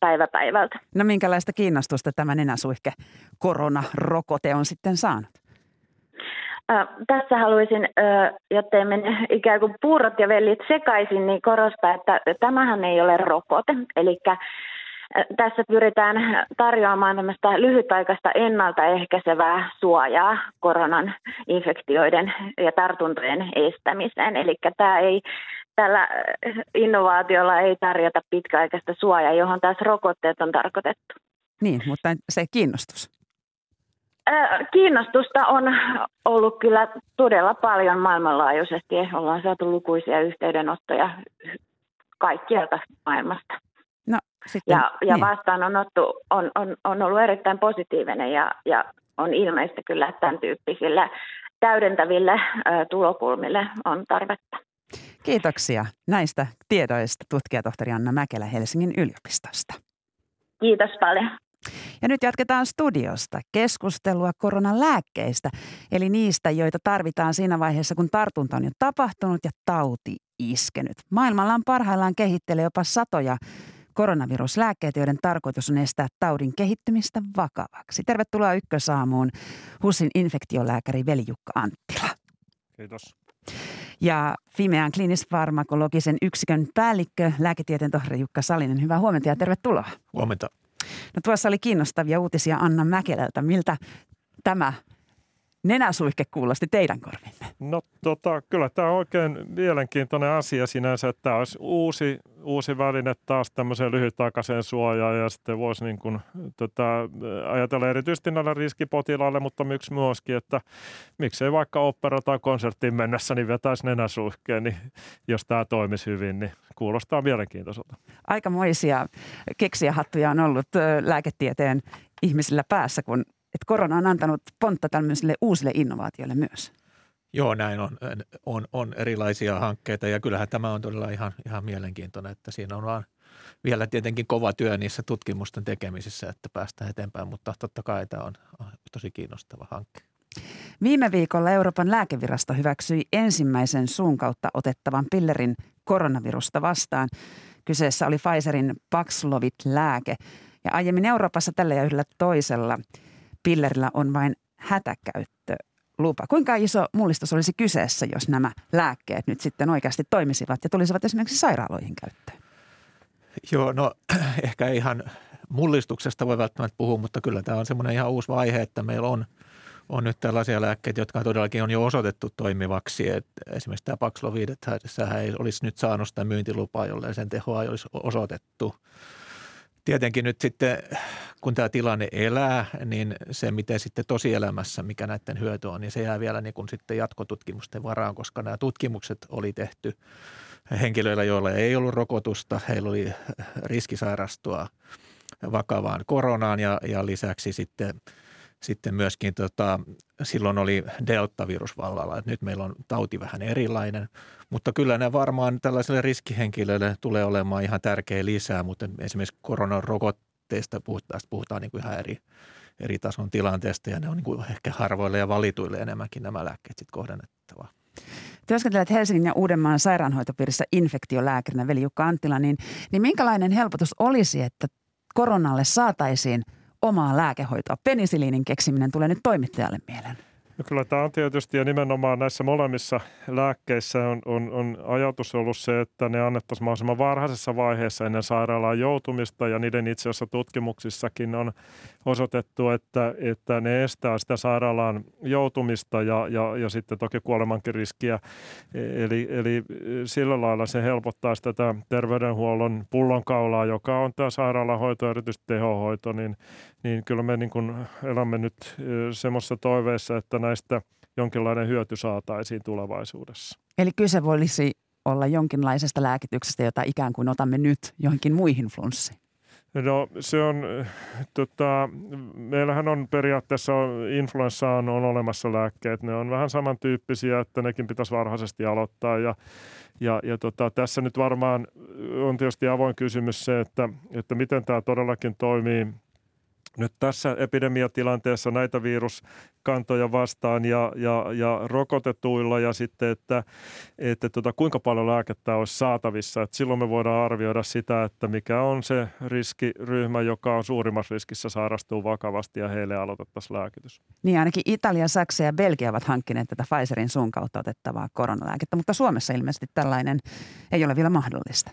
päivä päivältä. No minkälaista kiinnostusta tämä nenäsuihke koronarokote on sitten saanut? Äh, tässä haluaisin, äh, jotta mene ikään kuin puurot ja vellit sekaisin, niin korostaa, että tämähän ei ole rokote. Eli tässä pyritään tarjoamaan tämmöistä lyhytaikaista ennaltaehkäisevää suojaa koronan infektioiden ja tartuntojen estämiseen. Eli tämä ei, tällä innovaatiolla ei tarjota pitkäaikaista suojaa, johon taas rokotteet on tarkoitettu. Niin, mutta se kiinnostus? Kiinnostusta on ollut kyllä todella paljon maailmanlaajuisesti. Ollaan saatu lukuisia yhteydenottoja kaikkialta maailmasta. Sitten, ja, ja niin. vastaanotto on, on, on ollut erittäin positiivinen ja, ja on ilmeistä kyllä, että tämän tyyppisille täydentäville ö, tulokulmille on tarvetta. Kiitoksia näistä tiedoista tutkijatohtori Anna Mäkelä Helsingin yliopistosta. Kiitos paljon. Ja nyt jatketaan studiosta keskustelua koronalääkkeistä, eli niistä, joita tarvitaan siinä vaiheessa, kun tartunta on jo tapahtunut ja tauti iskenyt. Maailmalla on parhaillaan kehittelee jopa satoja koronaviruslääkkeet, joiden tarkoitus on estää taudin kehittymistä vakavaksi. Tervetuloa Ykkösaamuun HUSin infektiolääkäri Veli-Jukka Anttila. Kiitos. Ja Fimean klinis-farmakologisen yksikön päällikkö, lääketieteen tohtori Jukka Salinen. Hyvää huomenta ja tervetuloa. Huomenta. No tuossa oli kiinnostavia uutisia Anna Mäkelältä. Miltä tämä nenäsuihke kuulosti teidän korvinne? No tota, kyllä tämä on oikein mielenkiintoinen asia sinänsä, että tämä olisi uusi, uusi väline taas tämmöiseen lyhytaikaiseen suojaan ja sitten voisi niin kuin, tota, ajatella erityisesti näillä riskipotilaille, mutta miksi myöskin, että miksei vaikka opera tai konserttiin mennessä niin vetäisi nenäsuihkeen, niin jos tämä toimisi hyvin, niin kuulostaa mielenkiintoiselta. Aikamoisia keksiähattuja on ollut lääketieteen ihmisillä päässä, kun että korona on antanut pontta tämmöisille uusille innovaatioille myös. Joo, näin on. On, on erilaisia hankkeita ja kyllähän tämä on todella ihan, ihan mielenkiintoinen, että siinä on vaan vielä tietenkin kova työ niissä tutkimusten tekemisissä, että päästään eteenpäin, mutta totta kai tämä on tosi kiinnostava hanke. Viime viikolla Euroopan lääkevirasto hyväksyi ensimmäisen suun kautta otettavan pillerin koronavirusta vastaan. Kyseessä oli Pfizerin Paxlovid-lääke ja aiemmin Euroopassa tällä ja yhdellä toisella pillerillä on vain hätäkäyttö lupa. Kuinka iso mullistus olisi kyseessä, jos nämä lääkkeet nyt sitten oikeasti toimisivat ja tulisivat esimerkiksi sairaaloihin käyttöön? Joo, no ehkä ihan mullistuksesta voi välttämättä puhua, mutta kyllä tämä on semmoinen ihan uusi vaihe, että meillä on, on nyt tällaisia lääkkeitä, jotka todellakin on jo osoitettu toimivaksi. Et esimerkiksi tämä Paxlovid, että ei olisi nyt saanut sitä myyntilupaa, jolle sen tehoa ei olisi osoitettu. Tietenkin nyt sitten, kun tämä tilanne elää, niin se, miten sitten tosielämässä, mikä näiden hyöty on, niin se jää vielä niin kuin sitten jatkotutkimusten varaan, koska nämä tutkimukset oli tehty henkilöillä, joilla ei ollut rokotusta. Heillä oli riski sairastua vakavaan koronaan ja, ja lisäksi sitten, sitten myöskin tota, silloin oli deltavirus vallalla. Että nyt meillä on tauti vähän erilainen, mutta kyllä ne varmaan tällaisille riskihenkilöille tulee olemaan ihan tärkeä lisää, mutta esimerkiksi koronarokotteista puhutaan, puhutaan niin kuin ihan eri, eri tason tilanteesta ja ne on niin kuin ehkä harvoille ja valituille enemmänkin nämä lääkkeet sitten kohdennettavaa. Työskentelet Helsingin ja Uudenmaan sairaanhoitopiirissä infektiolääkärinä Veli Jukka Anttila, niin, niin minkälainen helpotus olisi, että koronalle saataisiin omaa lääkehoitoa? Penisiliinin keksiminen tulee nyt toimittajalle mieleen. No kyllä tämä on tietysti ja nimenomaan näissä molemmissa lääkkeissä on, on, on ajatus ollut se, että ne annettaisiin mahdollisimman varhaisessa vaiheessa ennen sairaalaan joutumista ja niiden itse asiassa tutkimuksissakin on osoitettu, että, että ne estää sitä sairaalaan joutumista ja, ja, ja sitten toki kuolemankin riskiä. Eli, eli sillä lailla se helpottaa tätä terveydenhuollon pullonkaulaa, joka on tämä sairaalahoito, erityisesti tehohoito, niin, niin kyllä me niin kuin elämme nyt semmoisessa toiveessa, että näistä jonkinlainen hyöty saataisiin tulevaisuudessa. Eli kyse voisi olla jonkinlaisesta lääkityksestä, jota ikään kuin otamme nyt johonkin muihin flunssiin. No se on, tota, meillähän on periaatteessa influenssa on, on olemassa lääkkeet. Ne on vähän samantyyppisiä, että nekin pitäisi varhaisesti aloittaa ja, ja, ja tota, tässä nyt varmaan on tietysti avoin kysymys se, että, että miten tämä todellakin toimii nyt tässä epidemiatilanteessa näitä viruskantoja vastaan ja, ja, ja rokotetuilla ja sitten, että, että tota, kuinka paljon lääkettä olisi saatavissa. Et silloin me voidaan arvioida sitä, että mikä on se riskiryhmä, joka on suurimmassa riskissä sairastuu vakavasti ja heille aloitettaisiin lääkitys. Niin ainakin Italia, Saksa ja Belgia ovat hankkineet tätä Pfizerin suun kautta otettavaa koronalääkettä, mutta Suomessa ilmeisesti tällainen ei ole vielä mahdollista.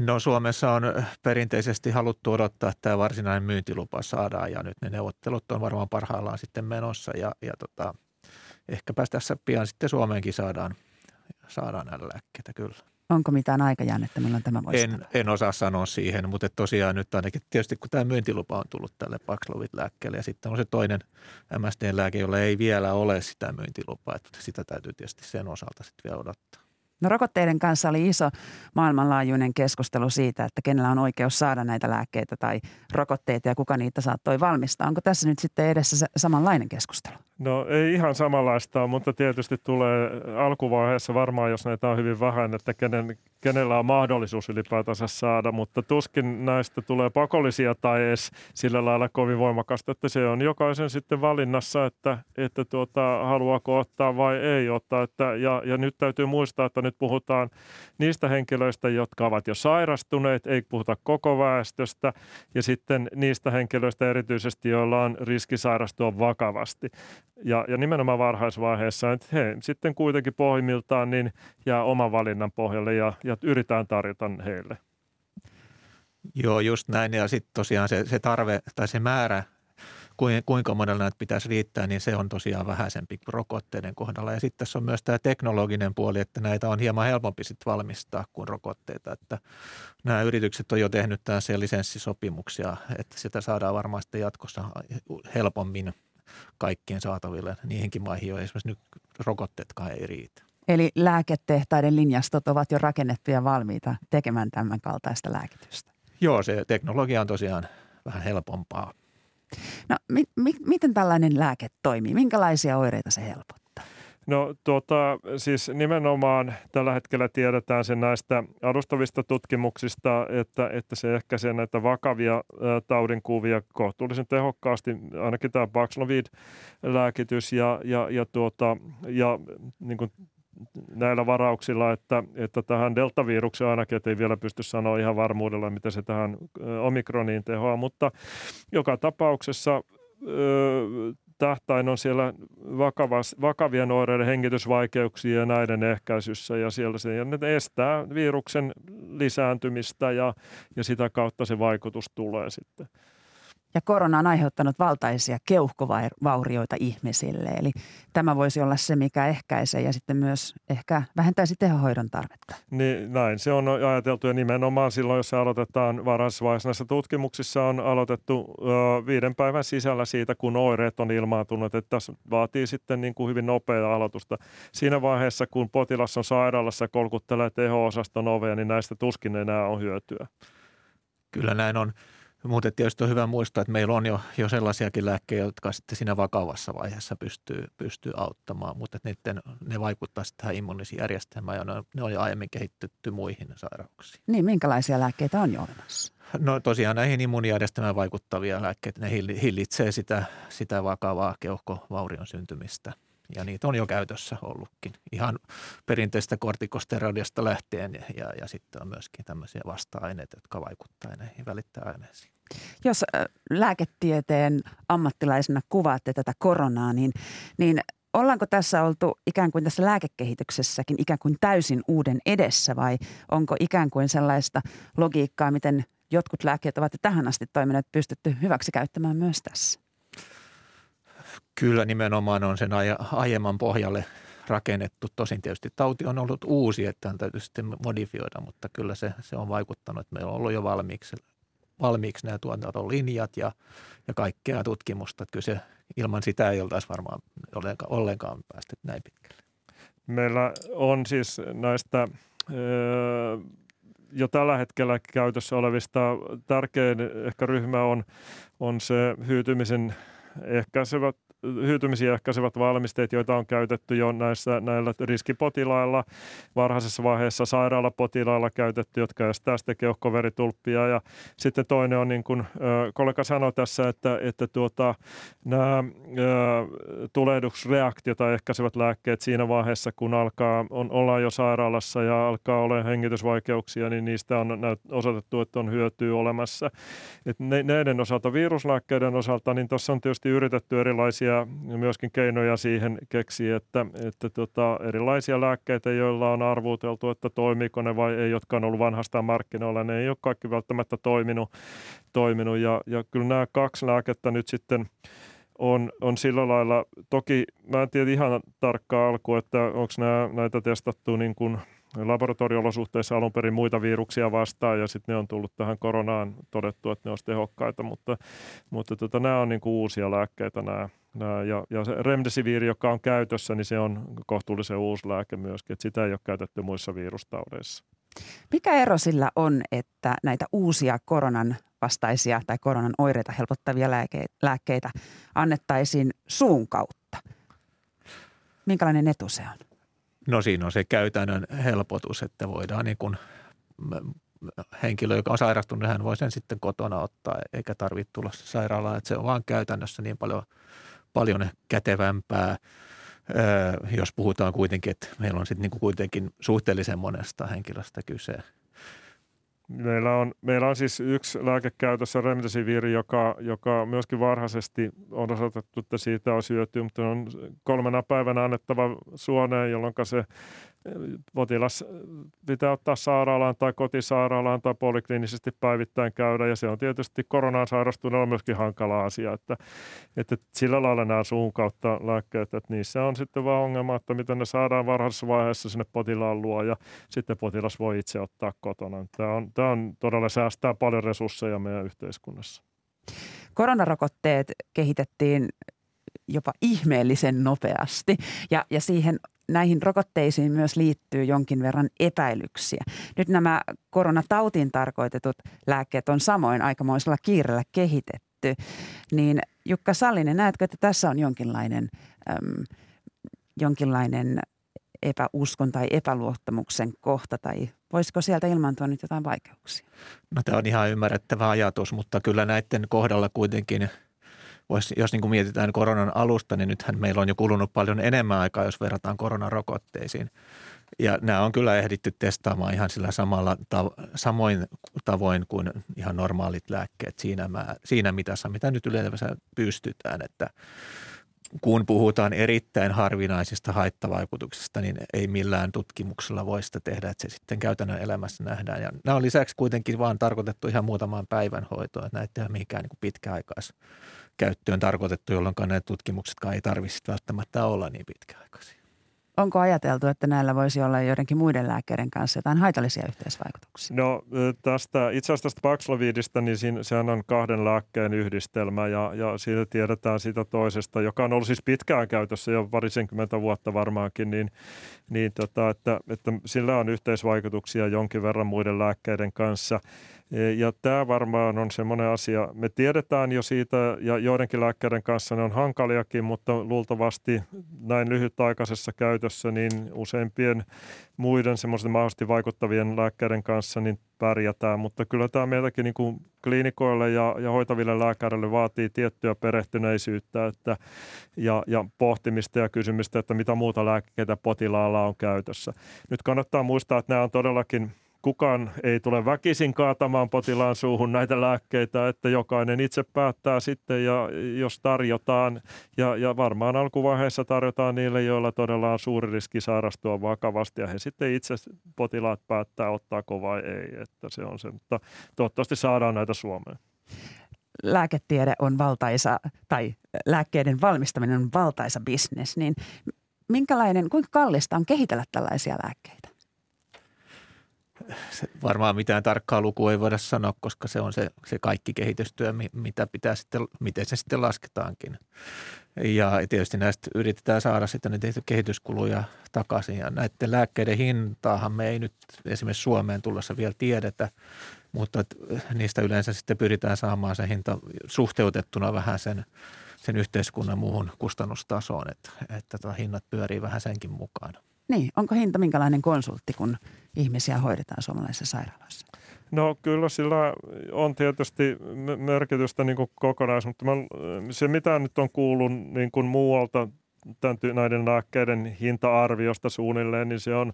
No Suomessa on perinteisesti haluttu odottaa, että tämä varsinainen myyntilupa saadaan ja nyt ne neuvottelut on varmaan parhaillaan sitten menossa ja, ja tota, ehkäpä tässä pian sitten Suomeenkin saadaan, saadaan näillä lääkkeitä kyllä. Onko mitään aikajäännettä, milloin tämä voisi en, en osaa sanoa siihen, mutta tosiaan nyt ainakin tietysti kun tämä myyntilupa on tullut tälle Paxlovid-lääkkeelle ja sitten on se toinen MSD-lääke, jolla ei vielä ole sitä myyntilupaa, että sitä täytyy tietysti sen osalta sitten vielä odottaa. No rokotteiden kanssa oli iso maailmanlaajuinen keskustelu siitä, että kenellä on oikeus saada näitä lääkkeitä tai rokotteita ja kuka niitä saattoi valmistaa. Onko tässä nyt sitten edessä samanlainen keskustelu? No ei ihan samanlaista, mutta tietysti tulee alkuvaiheessa varmaan, jos näitä on hyvin vähän, että kenen, kenellä on mahdollisuus ylipäätänsä saada, mutta tuskin näistä tulee pakollisia tai edes sillä lailla kovin voimakasta, että se on jokaisen sitten valinnassa, että, että tuota, haluaako ottaa vai ei ottaa. Että, ja, ja nyt täytyy muistaa, että nyt puhutaan niistä henkilöistä, jotka ovat jo sairastuneet, ei puhuta koko väestöstä, ja sitten niistä henkilöistä erityisesti, joilla on riski sairastua vakavasti. Ja, ja nimenomaan varhaisvaiheessa, että he sitten kuitenkin pohjimmiltaan niin jää oman valinnan pohjalle ja, ja yritetään tarjota heille. Joo, just näin. Ja sitten tosiaan se, se tarve tai se määrä kuinka monella näitä pitäisi riittää, niin se on tosiaan vähäisempi rokotteiden kohdalla. Ja sitten tässä on myös tämä teknologinen puoli, että näitä on hieman helpompi sitten valmistaa kuin rokotteita. Että nämä yritykset on jo tehnyt tällaisia lisenssisopimuksia, että sitä saadaan varmaan sitten jatkossa helpommin kaikkien saataville niihinkin maihin, joihin esimerkiksi nyt rokotteetkaan ei riitä. Eli lääketehtaiden linjastot ovat jo rakennettu ja valmiita tekemään tämän kaltaista lääkitystä. Joo, se teknologia on tosiaan vähän helpompaa. No mi- mi- miten tällainen lääke toimii? Minkälaisia oireita se helpottaa? No tuota, siis nimenomaan tällä hetkellä tiedetään sen näistä alustavista tutkimuksista, että, että se ehkäisee näitä vakavia taudinkuvia kohtuullisen tehokkaasti, ainakin tämä Paxlovid-lääkitys ja, ja, ja, tuota, ja niin kuin näillä varauksilla, että, että tähän deltavirukseen ainakin, että ei vielä pysty sanoa ihan varmuudella, mitä se tähän omikroniin tehoaa, mutta joka tapauksessa tähtäin on siellä vakavas, vakavien oireiden hengitysvaikeuksia ja näiden ehkäisyssä ja siellä se ja ne estää viruksen lisääntymistä ja, ja sitä kautta se vaikutus tulee sitten. Ja korona on aiheuttanut valtaisia keuhkovaurioita ihmisille. Eli tämä voisi olla se, mikä ehkäisee ja sitten myös ehkä vähentäisi tehohoidon tarvetta. Niin, näin se on ajateltu ja nimenomaan silloin, jos aloitetaan varhaisvaiheessa. Näissä tutkimuksissa on aloitettu ö, viiden päivän sisällä siitä, kun oireet on ilmaantunut. Että tässä vaatii sitten niin kuin hyvin nopeaa aloitusta. Siinä vaiheessa, kun potilas on sairaalassa kolkuttelee teho-osaston ovea, niin näistä tuskin enää on hyötyä. Kyllä näin on. Mutta tietysti on hyvä muistaa, että meillä on jo, jo sellaisiakin lääkkeitä, jotka sitten siinä vakavassa vaiheessa pystyy, pystyy auttamaan, mutta niiden, ne vaikuttaa sitten tähän immunisijärjestelmään ja ne on, ne on jo aiemmin kehitetty muihin sairauksiin. Niin, minkälaisia lääkkeitä on jo olemassa? No tosiaan näihin immuunijärjestelmään vaikuttavia lääkkeitä, ne hillitsee sitä, sitä vakavaa keuhkovaurion syntymistä – ja niitä on jo käytössä ollutkin. Ihan perinteistä kortikosteroidista lähtien ja, ja, ja sitten on myöskin tämmöisiä vasta-aineita, jotka vaikuttavat näihin välittäjäaineisiin. Jos lääketieteen ammattilaisena kuvaatte tätä koronaa, niin, niin ollaanko tässä oltu ikään kuin tässä lääkekehityksessäkin ikään kuin täysin uuden edessä vai onko ikään kuin sellaista logiikkaa, miten jotkut lääkkeet ovat tähän asti toimineet pystytty hyväksi käyttämään myös tässä? Kyllä nimenomaan on sen aiemman pohjalle rakennettu. Tosin tietysti tauti on ollut uusi, että on täytyy sitten modifioida, mutta kyllä se, se on vaikuttanut, että meillä on ollut jo valmiiksi, valmiiksi nämä tuotantolinjat ja, ja kaikkea tutkimusta. Että kyllä se ilman sitä ei oltaisi varmaan ollenkaan, ollenkaan päästy näin pitkälle. Meillä on siis näistä jo tällä hetkellä käytössä olevista tärkein ehkä ryhmä on, on se hyytymisen ehkäisevät hyytymisiä ehkäisevät valmisteet, joita on käytetty jo näissä, näillä riskipotilailla, varhaisessa vaiheessa sairaalapotilailla käytetty, jotka estää sitten keuhkoveritulppia. Ja sitten toinen on, niin kuin kollega sanoi tässä, että, että tuota, nämä tulehdusreaktiota ehkäisevät lääkkeet siinä vaiheessa, kun alkaa, on, ollaan jo sairaalassa ja alkaa olla hengitysvaikeuksia, niin niistä on osoitettu, että on hyötyä olemassa. Et näiden osalta, viruslääkkeiden osalta, niin tuossa on tietysti yritetty erilaisia ja myöskin keinoja siihen keksiä, että, että tota, erilaisia lääkkeitä, joilla on arvuuteltu, että toimiiko ne vai ei, jotka on ollut vanhastaan markkinoilla, ne ei ole kaikki välttämättä toiminut. toiminut. Ja, ja kyllä nämä kaksi lääkettä nyt sitten on, on sillä lailla, toki mä en tiedä ihan tarkkaa alkuun, että onko nämä, näitä testattu niin kuin – laboratoriolosuhteissa alun perin muita viruksia vastaan ja sitten ne on tullut tähän koronaan todettu, että ne olisi tehokkaita, mutta, mutta tota, nämä on niin kuin uusia lääkkeitä nämä ja, ja se remdesivir, joka on käytössä, niin se on kohtuullisen uusi lääke myöskin, että sitä ei ole käytetty muissa virustaudeissa. Mikä ero sillä on, että näitä uusia koronan vastaisia tai koronan oireita helpottavia lääkkeitä annettaisiin suun kautta? Minkälainen etu se on? No siinä on se käytännön helpotus, että voidaan niin kuin henkilö, joka on sairastunut, hän voi sen sitten kotona ottaa, eikä tarvitse tulla sairaalaan. Että se on vaan käytännössä niin paljon, paljon kätevämpää, jos puhutaan kuitenkin, että meillä on sitten niin kuitenkin suhteellisen monesta henkilöstä kyse – Meillä on, meillä on siis yksi lääke käytössä, remdesivir, joka, joka myöskin varhaisesti on osoitettu, että siitä on syöty, mutta on kolmena päivänä annettava suoneen, jolloin se potilas pitää ottaa sairaalaan tai kotisairaalaan tai polikliinisesti päivittäin käydä ja se on tietysti koronaan sairastuneella myöskin hankala asia, että, että sillä lailla nämä suun kautta lääkkeet, että niissä on sitten vaan ongelma, että miten ne saadaan varhaisessa vaiheessa sinne potilaan luo ja sitten potilas voi itse ottaa kotona. Tämä on, tämä on todella säästää paljon resursseja meidän yhteiskunnassa. Koronarokotteet kehitettiin jopa ihmeellisen nopeasti ja, ja siihen näihin rokotteisiin myös liittyy jonkin verran epäilyksiä. Nyt nämä koronatautiin tarkoitetut lääkkeet on samoin aikamoisella kiireellä kehitetty. Niin Jukka Sallinen, näetkö, että tässä on jonkinlainen äm, jonkinlainen epäuskon tai epäluottamuksen kohta tai voisiko sieltä ilmaantua nyt jotain vaikeuksia? No tämä on ihan ymmärrettävä ajatus, mutta kyllä näiden kohdalla kuitenkin, jos niin kuin mietitään koronan alusta, niin nythän meillä on jo kulunut paljon enemmän aikaa, jos verrataan koronarokotteisiin. Ja nämä on kyllä ehditty testaamaan ihan sillä samalla tav- samoin tavoin kuin ihan normaalit lääkkeet siinä, mä, siinä mitassa, mitä nyt yleensä pystytään, että kun puhutaan erittäin harvinaisista haittavaikutuksista, niin ei millään tutkimuksella voi sitä tehdä, että se sitten käytännön elämässä nähdään. Ja nämä on lisäksi kuitenkin vaan tarkoitettu ihan muutamaan päivän hoitoon, että näitä ei ole mihinkään niin pitkäaikaiskäyttöön tarkoitettu, jolloin näitä tutkimuksetkaan ei tarvitse välttämättä olla niin pitkäaikaisia. Onko ajateltu, että näillä voisi olla joidenkin muiden lääkkeiden kanssa jotain haitallisia yhteisvaikutuksia? No tästä, itse asiassa tästä Paxlovidista, niin siinä, sehän on kahden lääkkeen yhdistelmä ja, ja siitä tiedetään siitä toisesta, joka on ollut siis pitkään käytössä jo parisenkymmentä vuotta varmaankin, niin, niin tota, että, että sillä on yhteisvaikutuksia jonkin verran muiden lääkkeiden kanssa – ja tämä varmaan on semmoinen asia, me tiedetään jo siitä ja joidenkin lääkkeiden kanssa ne on hankaliakin, mutta luultavasti näin lyhytaikaisessa käytössä niin useimpien muiden semmoisten mahdollisesti vaikuttavien lääkkeiden kanssa niin pärjätään. Mutta kyllä tämä meiltäkin niin kuin kliinikoille ja, ja hoitaville lääkäreille vaatii tiettyä perehtyneisyyttä että, ja, ja pohtimista ja kysymistä, että mitä muuta lääkkeitä potilaalla on käytössä. Nyt kannattaa muistaa, että nämä on todellakin – kukaan ei tule väkisin kaatamaan potilaan suuhun näitä lääkkeitä, että jokainen itse päättää sitten ja jos tarjotaan. Ja, ja varmaan alkuvaiheessa tarjotaan niille, joilla todella on suuri riski sairastua vakavasti ja he sitten itse potilaat päättää ottaako vai ei, että se on se, mutta toivottavasti saadaan näitä Suomeen. Lääketiede on valtaisa, tai lääkkeiden valmistaminen on valtaisa bisnes, niin minkälainen, kuinka kallista on kehitellä tällaisia lääkkeitä? Varmaan mitään tarkkaa lukua ei voida sanoa, koska se on se, se kaikki kehitystyö, mitä pitää sitten, miten se sitten lasketaankin. Ja tietysti näistä yritetään saada sitten ne kehityskuluja takaisin. Ja näiden lääkkeiden hintaahan me ei nyt esimerkiksi Suomeen tullessa vielä tiedetä, mutta niistä yleensä sitten pyritään saamaan se hinta suhteutettuna vähän sen, sen yhteiskunnan muuhun kustannustasoon, että, että hinnat pyörii vähän senkin mukaan. Niin, onko hinta minkälainen konsultti, kun ihmisiä hoidetaan suomalaisessa sairaaloissa? No kyllä sillä on tietysti merkitystä niin kuin kokonais, mutta mä, se mitä nyt on kuullut niin kuin muualta tämän, näiden lääkkeiden hinta-arviosta suunnilleen, niin se on,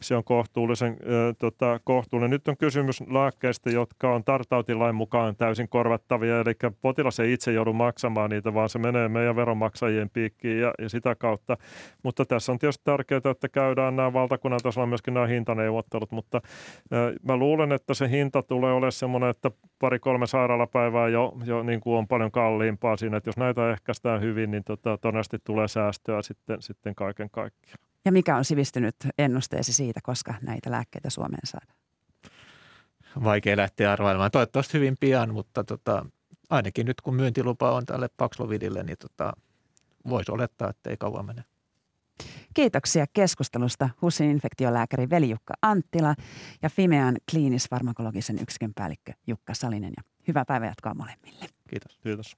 se on kohtuullisen äh, tota, kohtuullinen. Nyt on kysymys lääkkeistä, jotka on tartautilain mukaan täysin korvattavia, eli potilas ei itse joudu maksamaan niitä, vaan se menee meidän veronmaksajien piikkiin ja, ja sitä kautta. Mutta tässä on tietysti tärkeää, että käydään nämä valtakunnan tasolla myöskin nämä hintaneuvottelut, mutta äh, mä luulen, että se hinta tulee olemaan semmoinen, että pari-kolme sairaalapäivää jo, jo niin kuin on paljon kalliimpaa siinä, että jos näitä ehkäistään hyvin, niin tota, todennäköisesti tulee säästöä sitten, sitten kaiken kaikkiaan. Ja mikä on sivistynyt ennusteesi siitä, koska näitä lääkkeitä Suomeen saadaan? Vaikea lähteä arvailemaan. Toivottavasti hyvin pian, mutta tota, ainakin nyt kun myyntilupa on tälle Paxlovidille, niin tota, voisi olettaa, että ei kauan mene. Kiitoksia keskustelusta HUSin infektiolääkäri Veli-Jukka Anttila ja Fimean kliinis-farmakologisen yksikön päällikkö Jukka Salinen. Ja hyvää päivänjatkoa molemmille. Kiitos. Kiitos.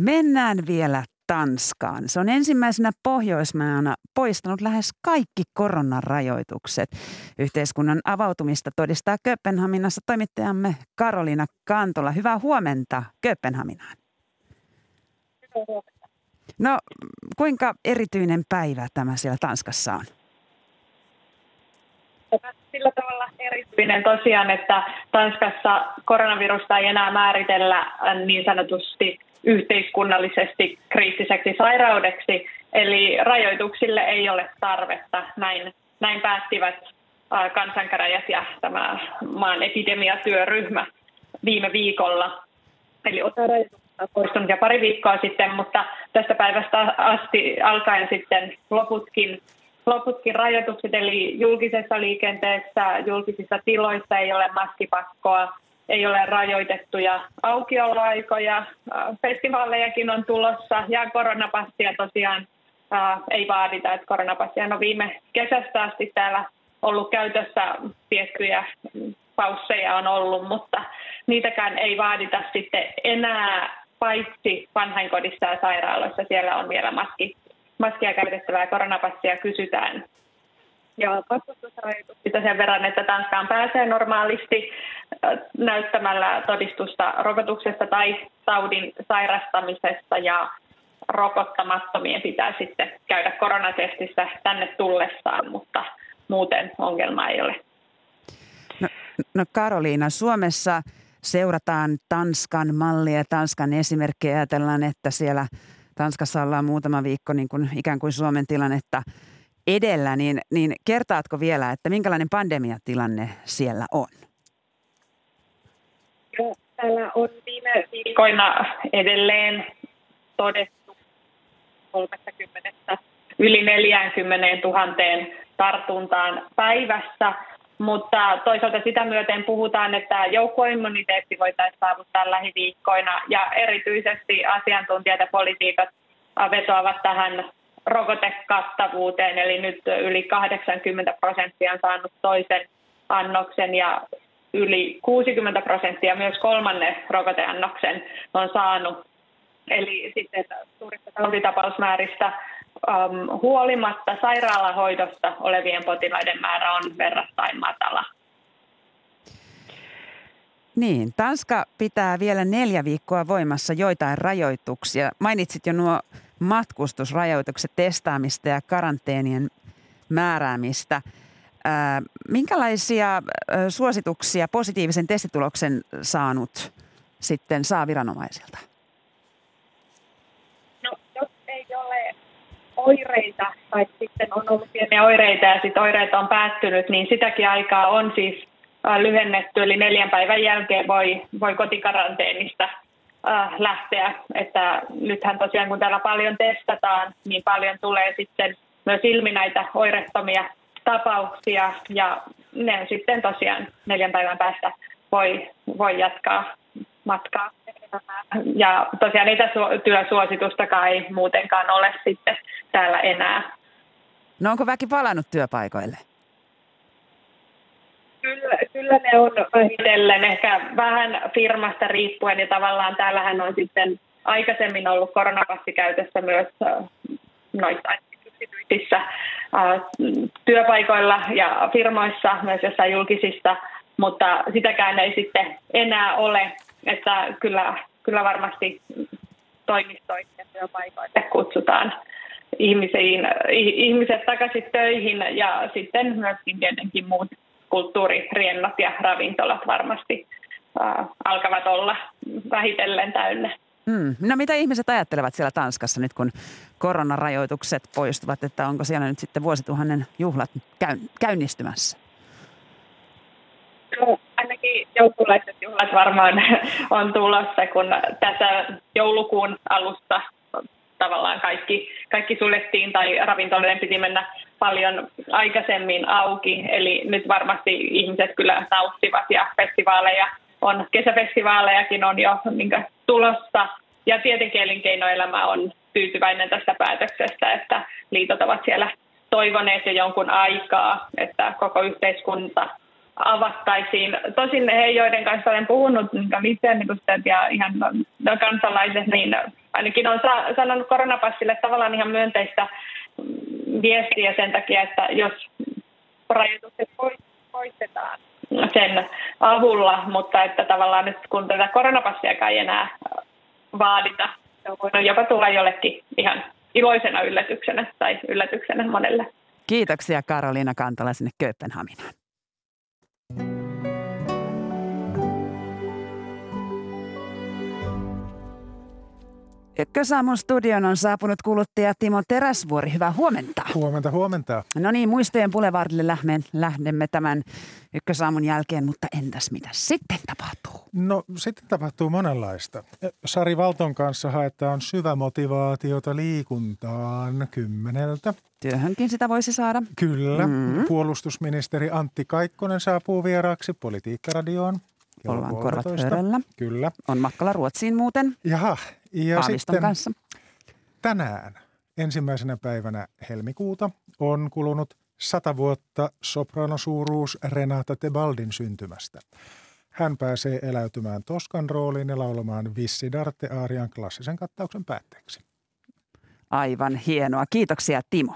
Mennään vielä Tanskaan. Se on ensimmäisenä Pohjoismaana poistanut lähes kaikki koronarajoitukset. Yhteiskunnan avautumista todistaa Kööpenhaminassa toimittajamme Karolina Kantola. Hyvää huomenta Kööpenhaminaan. No, kuinka erityinen päivä tämä siellä Tanskassa on? Sillä tavalla erityinen tosiaan, että Tanskassa koronavirusta ei enää määritellä niin sanotusti yhteiskunnallisesti kriittiseksi sairaudeksi, eli rajoituksille ei ole tarvetta. Näin, näin päättivät kansankäräjät ja tämä maan epidemiatyöryhmä viime viikolla. Eli osa rajoituksia poistunut jo pari viikkoa sitten, mutta tästä päivästä asti alkaen sitten loputkin, loputkin rajoitukset, eli julkisessa liikenteessä, julkisissa tiloissa ei ole maskipakkoa, ei ole rajoitettuja aukioloaikoja, festivaalejakin on tulossa ja koronapassia tosiaan ei vaadita, että koronapassia on viime kesästä asti täällä ollut käytössä tiettyjä pausseja on ollut, mutta niitäkään ei vaadita sitten enää paitsi vanhainkodissa ja sairaaloissa. Siellä on vielä maski, maskia käytettävää koronapassia kysytään. Ja vastustusrajoituksia sen verran, että Tanskaan pääsee normaalisti näyttämällä todistusta rokotuksesta tai taudin sairastamisesta ja rokottamattomien pitää sitten käydä koronatestissä tänne tullessaan, mutta muuten ongelma ei ole. No, no Karoliina, Suomessa seurataan Tanskan mallia Tanskan esimerkkejä. Ajatellaan, että siellä Tanskassa ollaan muutama viikko niin kuin ikään kuin Suomen tilannetta edellä, niin, niin kertaatko vielä, että minkälainen pandemiatilanne siellä on? täällä on viime viikkoina edelleen todettu 30 yli 40 000 tartuntaan päivässä, mutta toisaalta sitä myöten puhutaan, että joukkoimmuniteetti voitaisiin saavuttaa lähiviikkoina ja erityisesti asiantuntijat ja politiikat vetoavat tähän rokotekattavuuteen, eli nyt yli 80 prosenttia on saanut toisen annoksen ja yli 60 prosenttia myös kolmannen rokoteannoksen on saanut. Eli sitten suurista tautitapausmääristä um, huolimatta sairaalahoidosta olevien potilaiden määrä on verrattain matala. Niin, Tanska pitää vielä neljä viikkoa voimassa joitain rajoituksia. Mainitsit jo nuo matkustusrajoitukset, testaamista ja karanteenien määräämistä. Ää, minkälaisia suosituksia positiivisen testituloksen saanut sitten saa viranomaisilta? No, jos ei ole oireita tai sitten on ollut pieniä oireita ja sitten oireet on päättynyt, niin sitäkin aikaa on siis lyhennetty, eli neljän päivän jälkeen voi, voi kotikaranteenista äh, lähteä. Että nythän tosiaan kun täällä paljon testataan, niin paljon tulee sitten myös ilmi näitä oirettomia tapauksia ja ne sitten tosiaan neljän päivän päästä voi, voi jatkaa matkaa. Ja tosiaan niitä työsuositustakaan ei muutenkaan ole sitten täällä enää. No onko väki palannut työpaikoille? Kyllä, ne on vähitellen, ehkä vähän firmasta riippuen ja tavallaan täällähän on sitten aikaisemmin ollut koronapassi käytössä myös noissa yksityisissä työpaikoilla ja firmoissa, myös jossain julkisissa, mutta sitäkään ei sitten enää ole, että kyllä, kyllä varmasti toimistoihin ja työpaikoille kutsutaan ihmisiin, ihmiset takaisin töihin ja sitten myöskin tietenkin muut kulttuuririennot ja ravintolat varmasti äh, alkavat olla vähitellen täynnä. Hmm. No mitä ihmiset ajattelevat siellä Tanskassa nyt, kun koronarajoitukset poistuvat, että onko siellä nyt sitten vuosituhannen juhlat käynnistymässä? No, ainakin joululaiset juhlat varmaan on tulossa, kun tässä joulukuun alussa tavallaan kaikki, kaikki suljettiin tai ravintoloiden piti mennä paljon aikaisemmin auki. Eli nyt varmasti ihmiset kyllä nauttivat ja festivaaleja on, kesäfestivaalejakin on jo niin tulossa. Ja tietenkin elinkeinoelämä on tyytyväinen tästä päätöksestä, että liitot ovat siellä toivoneet jo jonkun aikaa, että koko yhteiskunta avattaisiin. Tosin he, joiden kanssa olen puhunut, niin liittyen ja ihan kansalaiset, niin ainakin on sanonut koronapassille tavallaan ihan myönteistä viestiä sen takia, että jos rajoitukset poistetaan sen avulla, mutta että tavallaan nyt kun tätä koronapassiakaan ei enää vaadita, se on voinut jopa tulla jollekin ihan iloisena yllätyksenä tai yllätyksenä monelle. Kiitoksia Karoliina Kantola sinne Kööpenhaminaan. Ykkösaamun studion on saapunut kuluttaja Timo Teräsvuori. Hyvää huomenta. Huomenta, huomenta. No niin, muistojen Boulevardille lähdemme tämän Ykkösaamun jälkeen, mutta entäs mitä sitten tapahtuu? No sitten tapahtuu monenlaista. Sari Valton kanssa haetaan syvä motivaatiota liikuntaan kymmeneltä. Työhönkin sitä voisi saada. Kyllä. Mm-hmm. Puolustusministeri Antti Kaikkonen saapuu vieraaksi Politiikkaradioon. Ollaan korvat pöydällä. Kyllä. On matkalla Ruotsiin muuten. Jaha, ja sitten kanssa. tänään ensimmäisenä päivänä helmikuuta on kulunut sata vuotta sopranosuuruus Renata Tebaldin syntymästä. hän pääsee eläytymään Toskan rooliin ja laulamaan Vissidarte Aarian klassisen kattauksen päätteeksi. Aivan hienoa. Kiitoksia Timo.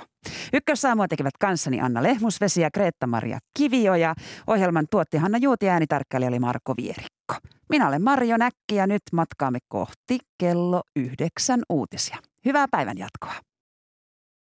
Ykkössaamua tekevät kanssani Anna Lehmusvesi ja Kreetta-Maria Kivio ja ohjelman tuotti Hanna Juuti ja äänitarkkailija oli Marko Vierikko. Minä olen Marjo Näkki ja nyt matkaamme kohti kello yhdeksän uutisia. Hyvää päivän jatkoa.